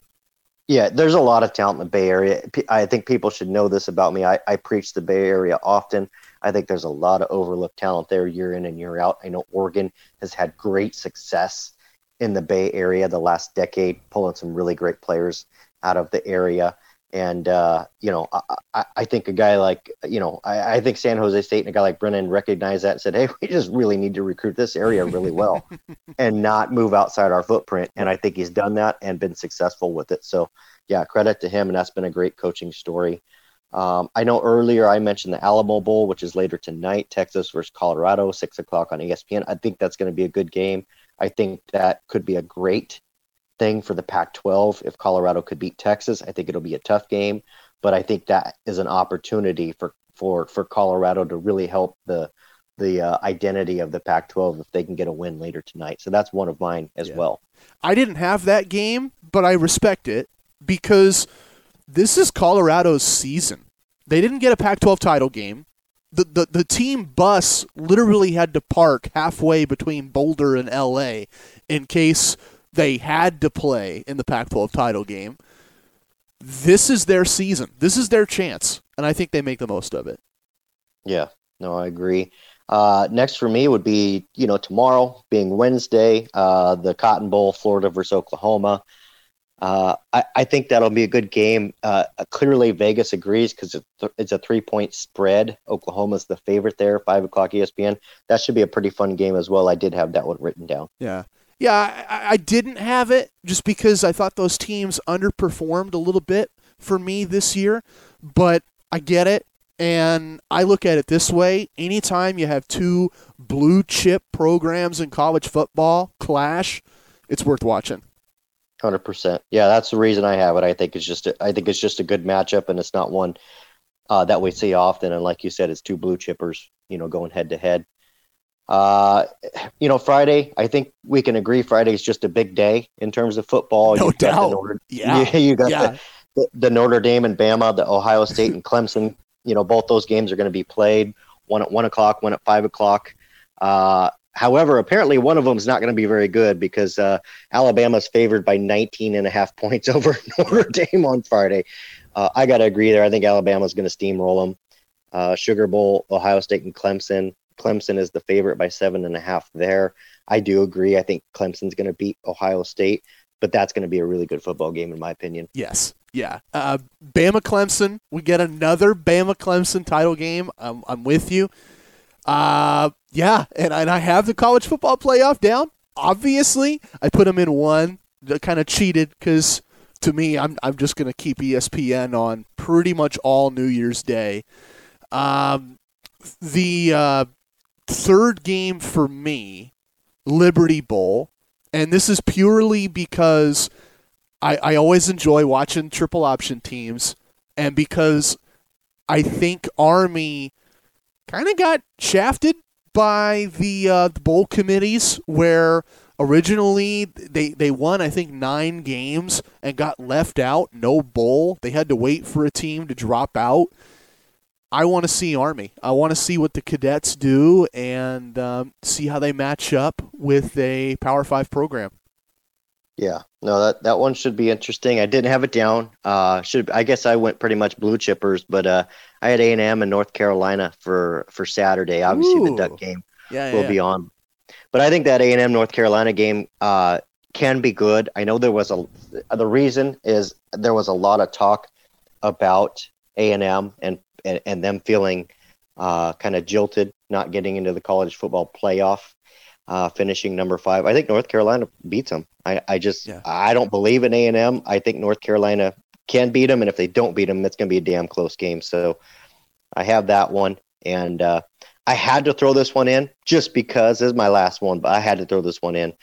Yeah, there's a lot of talent in the Bay Area. I think people should know this about me. I, I preach the Bay Area often. I think there's a lot of overlooked talent there year in and year out. I know Oregon has had great success in the Bay Area the last decade, pulling some really great players out of the area. And uh, you know, I, I, think a guy like you know, I, I, think San Jose State and a guy like Brennan recognized that and said, "Hey, we just really need to recruit this area really well, <laughs> and not move outside our footprint." And I think he's done that and been successful with it. So, yeah, credit to him, and that's been a great coaching story. Um, I know earlier I mentioned the Alamo Bowl, which is later tonight, Texas versus Colorado, six o'clock on ESPN. I think that's going to be a good game. I think that could be a great thing for the Pac 12 if Colorado could beat Texas. I think it'll be a tough game, but I think that is an opportunity for, for, for Colorado to really help the the uh, identity of the Pac 12 if they can get a win later tonight. So that's one of mine as yeah. well. I didn't have that game, but I respect it because this is Colorado's season. They didn't get a Pac 12 title game. The, the, the team bus literally had to park halfway between Boulder and LA in case they had to play in the Pac 12 title game. This is their season. This is their chance. And I think they make the most of it. Yeah, no, I agree. Uh, next for me would be, you know, tomorrow being Wednesday, uh, the Cotton Bowl, Florida versus Oklahoma. Uh, I, I, think that'll be a good game. Uh, clearly, Vegas agrees because it's a three point spread. Oklahoma's the favorite there, 5 o'clock ESPN. That should be a pretty fun game as well. I did have that one written down. Yeah. Yeah, I, I didn't have it just because I thought those teams underperformed a little bit for me this year, but I get it. And I look at it this way anytime you have two blue chip programs in college football clash, it's worth watching. Hundred percent. Yeah, that's the reason I have it. I think it's just a, I think it's just a good matchup, and it's not one uh, that we see often. And like you said, it's two blue chippers, you know, going head to head. Uh, you know, Friday, I think we can agree Friday is just a big day in terms of football. No You've doubt. Notre, yeah. <laughs> You got yeah. the, the Notre Dame and Bama, the Ohio State and Clemson. You know, both those games are going to be played one at one o'clock, one at five o'clock. Uh, however, apparently one of them is not going to be very good because uh, is favored by 19 and a half points <laughs> over Notre Dame on Friday. Uh, I got to agree there. I think Alabama is going to steamroll them. Uh, Sugar Bowl, Ohio State and Clemson. Clemson is the favorite by seven and a half there. I do agree. I think Clemson's going to beat Ohio State, but that's going to be a really good football game, in my opinion. Yes. Yeah. Uh, Bama Clemson. We get another Bama Clemson title game. I'm, I'm with you. Uh, yeah. And, and I have the college football playoff down. Obviously, I put them in one. Kind of cheated because to me, I'm, I'm just going to keep ESPN on pretty much all New Year's Day. Um, the uh, third game for me, Liberty Bowl, and this is purely because I, I always enjoy watching triple option teams, and because I think Army kind of got shafted by the uh, the bowl committees where originally they they won I think 9 games and got left out no bowl. They had to wait for a team to drop out I want to see Army. I want to see what the cadets do and um, see how they match up with a Power Five program. Yeah, no, that that one should be interesting. I didn't have it down. Uh, should I guess I went pretty much blue chippers, but uh, I had A and M and North Carolina for for Saturday. Obviously, Ooh. the Duck game yeah, will yeah. be on, but I think that A and M North Carolina game uh, can be good. I know there was a the reason is there was a lot of talk about A and M and and, and them feeling uh, kind of jilted, not getting into the college football playoff, uh, finishing number five. I think North Carolina beats them. I, I just yeah. I don't believe in A and M. I think North Carolina can beat them, and if they don't beat them, it's going to be a damn close game. So I have that one, and uh, I had to throw this one in just because this is my last one, but I had to throw this one in.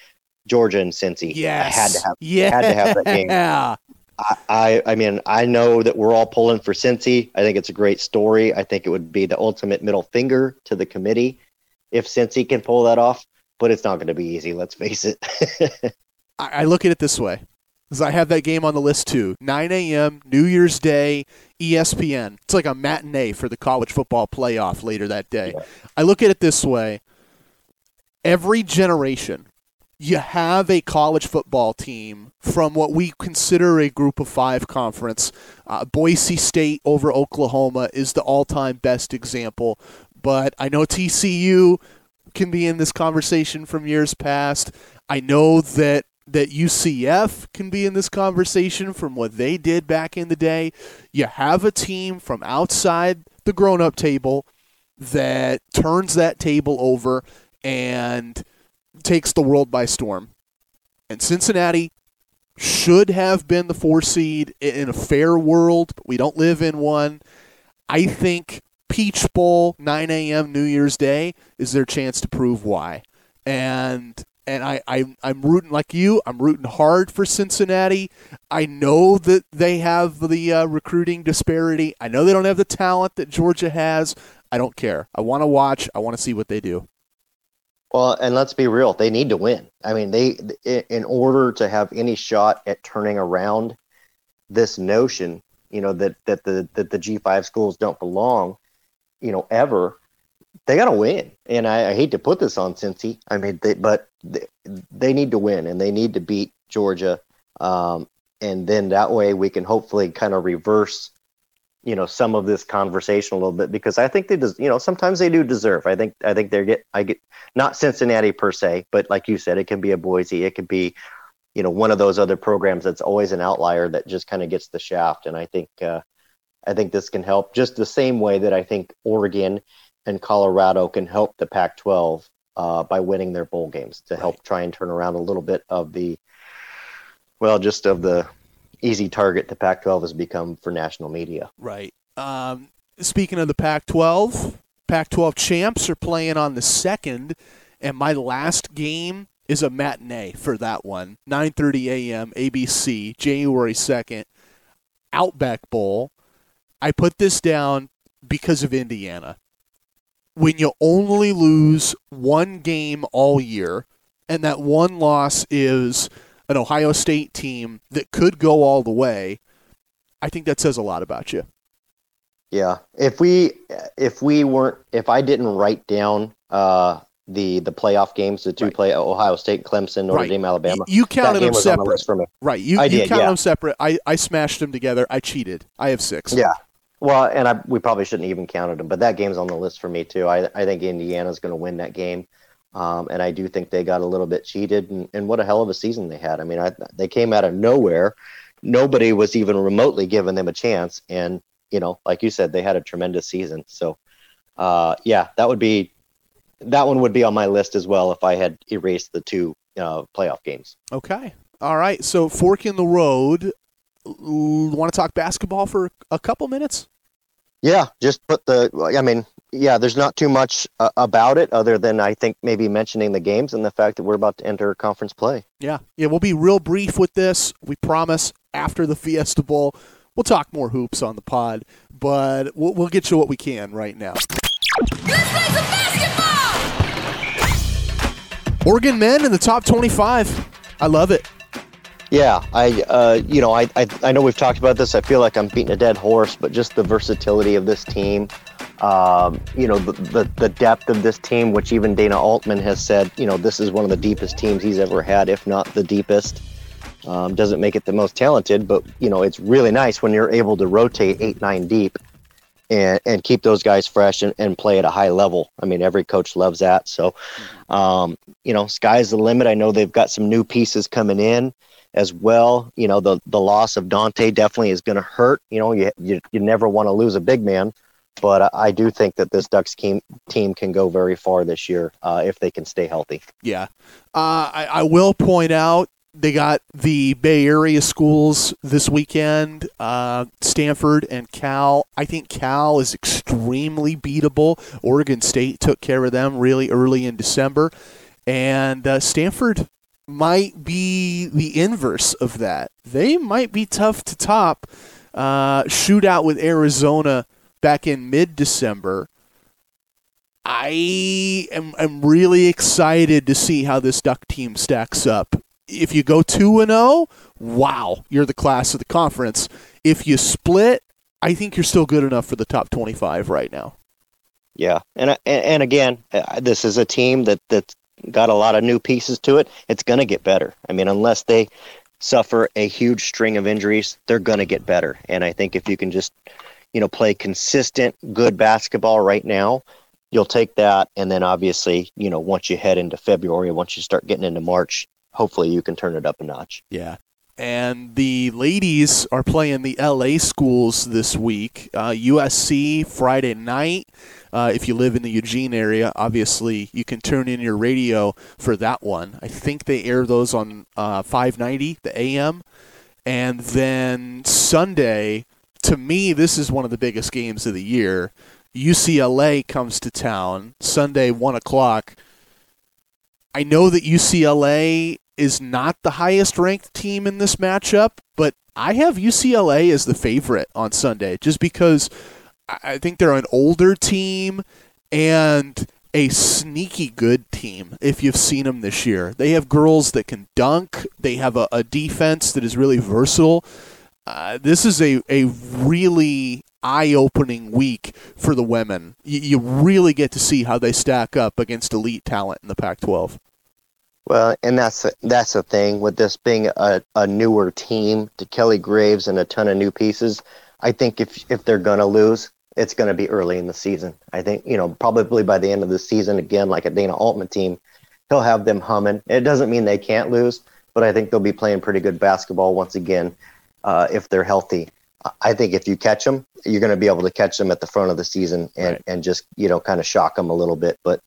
Georgia and Cincy. Yes. I had to have. Yeah. Had to have that game. Yeah. I, I mean, I know that we're all pulling for Cincy. I think it's a great story. I think it would be the ultimate middle finger to the committee if Cincy can pull that off, but it's not going to be easy. Let's face it. <laughs> I look at it this way: because I have that game on the list too. 9 a.m. New Year's Day, ESPN. It's like a matinee for the college football playoff later that day. I look at it this way: every generation, you have a college football team from what we consider a group of five conference. Uh, Boise State over Oklahoma is the all-time best example, but I know TCU can be in this conversation from years past. I know that that UCF can be in this conversation from what they did back in the day. You have a team from outside the grown-up table that turns that table over and takes the world by storm. And Cincinnati should have been the four seed in a fair world, but we don't live in one. I think Peach Bowl, 9 a.m. New Year's Day, is their chance to prove why. And and I, I I'm rooting like you. I'm rooting hard for Cincinnati. I know that they have the uh, recruiting disparity. I know they don't have the talent that Georgia has. I don't care. I want to watch. I want to see what they do. Well, and let's be real, they need to win. I mean, they in order to have any shot at turning around this notion, you know, that that the that the G5 schools don't belong, you know, ever, they got to win. And I, I hate to put this on Cincy. I mean, they, but they, they need to win and they need to beat Georgia. Um, and then that way we can hopefully kind of reverse you know some of this conversation a little bit because I think they des- you know sometimes they do deserve. I think I think they get I get not Cincinnati per se, but like you said, it can be a Boise, it could be you know one of those other programs that's always an outlier that just kind of gets the shaft. And I think uh, I think this can help just the same way that I think Oregon and Colorado can help the Pac-12 uh, by winning their bowl games to help try and turn around a little bit of the well just of the easy target the Pac-12 has become for national media. Right. Um, speaking of the Pac-12, Pac-12 champs are playing on the second, and my last game is a matinee for that one. 9:30 a.m. ABC, January 2nd, Outback Bowl. I put this down because of Indiana. When you only lose one game all year, and that one loss is an Ohio State team that could go all the way, I think that says a lot about you. Yeah, if we if we weren't if I didn't write down uh, the the playoff games, the two Right. play Ohio State, Clemson, Notre Right. Dame, Alabama. You that counted them separate. for me. Right. You, I you did, counted yeah. them separate. I, I smashed them together. I cheated. I have six. Yeah. Well, and I, we probably shouldn't even counted them, but that game's on the list for me too. I, I think Indiana's going to win that game, um, and I do think they got a little bit cheated. And, and what a hell of a season they had! I mean, I, they came out of nowhere. Nobody was even remotely giving them a chance, and you know, like you said, they had a tremendous season. So, uh, yeah, that would be that one would be on my list as well if I had erased the two uh, playoff games. Okay. All right. So fork in the road. Want to talk basketball for a couple minutes? Yeah, just put the. I mean, yeah, there's not too much uh, about it other than I think maybe mentioning the games and the fact that we're about to enter conference play. Yeah. Yeah. We'll be real brief with this. We promise after the Fiesta Bowl, we'll talk more hoops on the pod, but we'll, we'll get you what we can right now. Oregon men in the top 25. I love it. Yeah, I, uh, you know, I, I, I know we've talked about this. I feel like I'm beating a dead horse, but just the versatility of this team, um, you know, the, the the depth of this team, which even Dana Altman has said, you know, this is one of the deepest teams he's ever had, if not the deepest. Um, doesn't make it the most talented, but you know, it's really nice when you're able to rotate eight, nine deep, and and keep those guys fresh and, and play at a high level. I mean, every coach loves that. So, um, you know, sky's the limit. I know they've got some new pieces coming in as well. You know, the the loss of Dante definitely is going to hurt. You know, you, you you never want to lose a big man, but I, do think that this Ducks team team can go very far this year uh, if they can stay healthy. Yeah. Uh, I, I will point out they got the Bay Area schools this weekend, uh, Stanford and Cal. I think Cal is extremely beatable. Oregon State took care of them really early in December. And uh, Stanford might be the inverse of that. They might be tough to top. Uh, shootout with Arizona back in mid December. I am I'm really excited to see how this Duck team stacks up if you go 2 and 0, wow, you're the class of the conference. If you split, I think you're still good enough for the top 25 right now. Yeah, and and, and again, uh, this is a team that that's got a lot of new pieces to it. It's going to get better. I mean, unless they suffer a huge string of injuries, they're going to get better. And I think if you can just, you know, play consistent, good basketball right now, you'll take that. And then obviously, you know, once you head into February, once you start getting into March, hopefully you can turn it up a notch. Yeah. And the ladies are playing the LA schools this week. Uh, USC Friday night. Uh, if you live in the Eugene area, obviously you can turn in your radio for that one. I think they air those on uh, 590, the AM. And then Sunday, to me, this is one of the biggest games of the year. UCLA comes to town Sunday, 1 o'clock. I know that UCLA is not the highest ranked team in this matchup, but I have UCLA as the favorite on Sunday just because I think they're an older team and a sneaky good team if you've seen them this year. They have girls that can dunk, they have a, a defense that is really versatile. Uh, this is a, a really eye opening week for the women. You, you really get to see how they stack up against elite talent in the Pac 12. Well, and that's that's the thing with this being a, a newer team to Kelly Graves and a ton of new pieces. I think if if they're gonna lose, it's gonna be early in the season. I think you know probably by the end of the season, again like a Dana Altman team, he'll have them humming. It doesn't mean they can't lose, but I think they'll be playing pretty good basketball once again uh, if they're healthy. I think if you catch them, you're going to be able to catch them at the front of the season and, Right. and just you know kind of shock them a little bit. But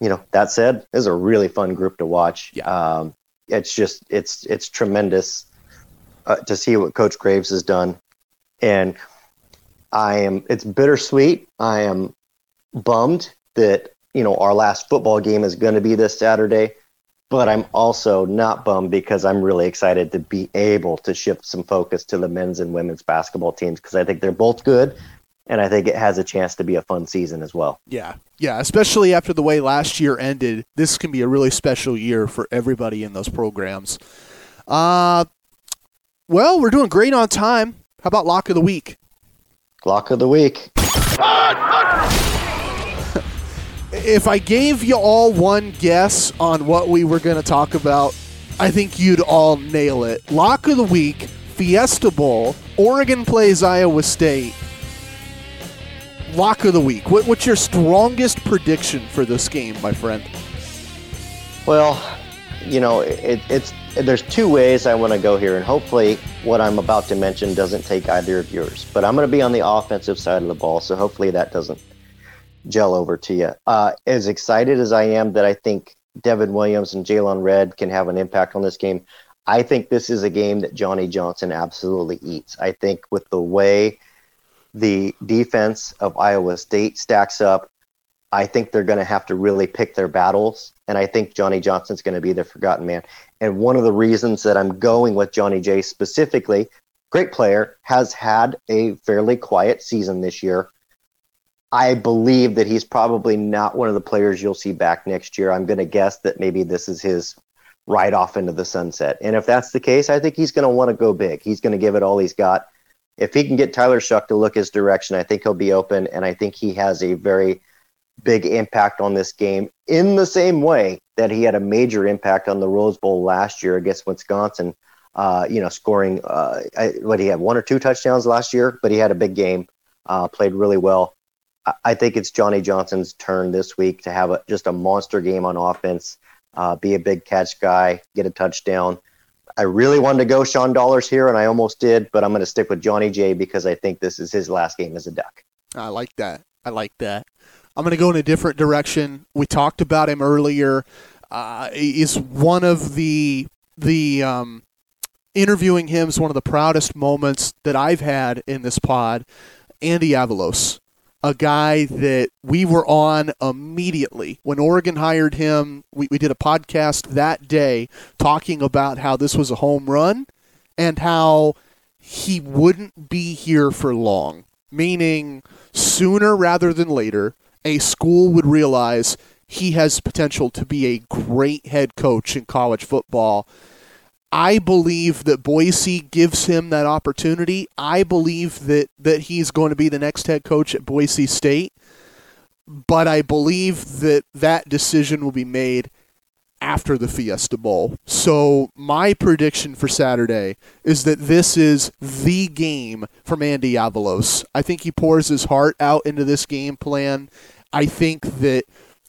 you know that said, this is a really fun group to watch. Yeah. Um, it's just it's it's tremendous uh, to see what Coach Graves has done, and I am it's bittersweet. I am bummed that you know our last football game is going to be this Saturday, but I'm also not bummed because I'm really excited to be able to shift some focus to the men's and women's basketball teams because I think they're both good, and I think it has a chance to be a fun season as well. Yeah, yeah, especially after the way last year ended, this can be a really special year for everybody in those programs. Uh, well, we're doing great on time. How about lock of the week? Lock of the week. If I gave you all one guess on what we were going to talk about, I think you'd all nail it. Lock of the week, Fiesta Bowl, Oregon plays Iowa State. Lock of the week. What, what's your strongest prediction for this game, my friend? Well, you know, it, it's there's two ways I want to go here, and hopefully, what I'm about to mention doesn't take either of yours. But I'm going to be on the offensive side of the ball, so hopefully that doesn't gel over to you. Uh, as excited as I am that I think Devon Williams and Jaylon Redd can have an impact on this game, I think this is a game that Johnny Johnson absolutely eats. I think with the way the defense of Iowa State stacks up, I think they're going to have to really pick their battles. And I think Johnny Johnson's going to be the forgotten man. And one of the reasons that I'm going with Johnny J specifically, great player, has had a fairly quiet season this year. I believe that he's probably not one of the players you'll see back next year. I'm going to guess that maybe this is his ride off into the sunset. And if that's the case, I think he's going to want to go big. He's going to give it all he's got. If he can get Tyler Shough to look his direction, I think he'll be open. And I think he has a very big impact on this game in the same way that he had a major impact on the Rose Bowl last year against Wisconsin. Uh, you know, scoring uh, what he had one or two touchdowns last year, but he had a big game, uh, played really well. I, think it's Johnny Johnson's turn this week to have a, just a monster game on offense, uh, be a big catch guy, get a touchdown. I really wanted to go Sean Dollars here, and I almost did, but I'm going to stick with Johnny J because I think this is his last game as a Duck. I like that. I like that. I'm going to go in a different direction. We talked about him earlier. Uh, is one of the the um, interviewing him is one of the proudest moments that I've had in this pod. Andy Avalos, a guy that we were on immediately when Oregon hired him. We, we did a podcast that day talking about how this was a home run and how he wouldn't be here for long, meaning sooner rather than later, a school would realize he has potential to be a great head coach in college football. I believe that Boise gives him that opportunity. I believe that that he's going to be the next head coach at Boise State. But I believe that that decision will be made after the Fiesta Bowl. So my prediction for Saturday is that this is the game from Andy Avalos. I think he pours his heart out into this game plan. I think that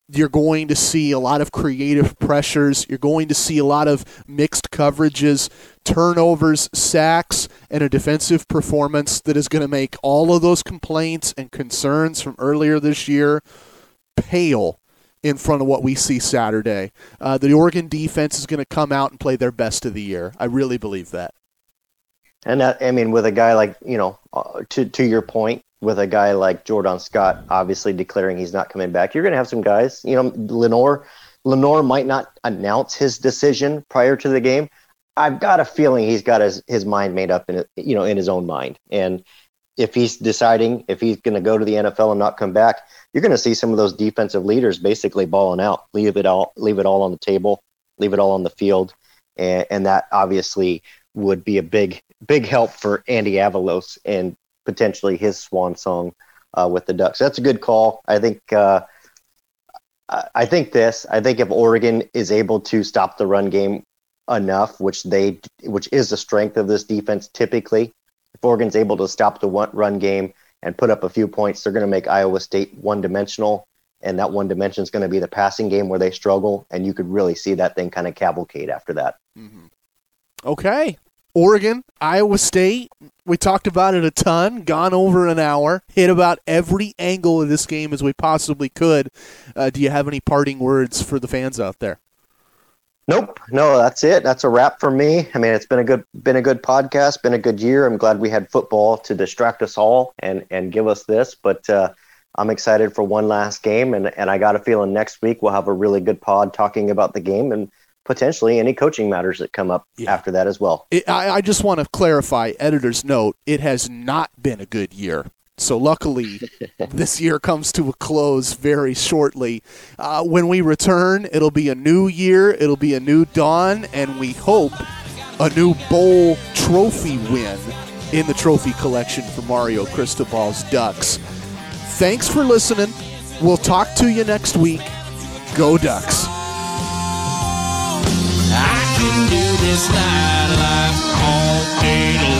you're going to see a lot of creative pressures. You're going to see a lot of mixed coverages, turnovers, sacks, and a defensive performance that is going to make all of those complaints and concerns from earlier this year pale in front of what we see Saturday. Uh, the Oregon defense is going to come out and play their best of the year. I really believe that. And that, I mean, with a guy like you know, uh, to to your point, with a guy like Jordan Scott obviously declaring he's not coming back, you're going to have some guys. You know, Lenoir, Lenoir might not announce his decision prior to the game. I've got a feeling he's got his, his mind made up in you know, in his own mind. And if he's deciding if he's going to go to the NFL and not come back, you're going to see some of those defensive leaders basically balling out, leave it all, leave it all on the table, leave it all on the field, and, and that obviously would be a big, big help for Andy Avalos and potentially his swan song uh, with the Ducks. That's a good call. I think. Uh, I think this. I think if Oregon is able to stop the run game enough, which they, which is the strength of this defense typically, if Oregon's able to stop the run game and put up a few points, they're going to make Iowa State one dimensional. And that one dimension is going to be the passing game where they struggle. And you could really see that thing kind of cavalcade after that. Mm-hmm. Okay. Oregon, Iowa State. We talked about it a ton, gone over an hour, hit about every angle of this game as we possibly could. Uh, do you have any parting words for the fans out there? Nope, no, that's it. That's a wrap for me. I mean, it's been a good been a good podcast, been a good year. I'm glad we had football to distract us all and and give us this, but uh, I'm excited for one last game, and and I got a feeling next week we'll have a really good pod talking about the game and potentially any coaching matters that come up yeah. after that as well. It, I, I just want to clarify, editor's note: it has not been a good year so luckily, <laughs> this year comes to a close very shortly. Uh, when we return, it'll be a new year, it'll be a new dawn, and we hope a new bowl trophy win in the trophy collection for Mario Cristobal's Ducks. Thanks for listening. We'll talk to you next week. Go Ducks. this nightlife all day long.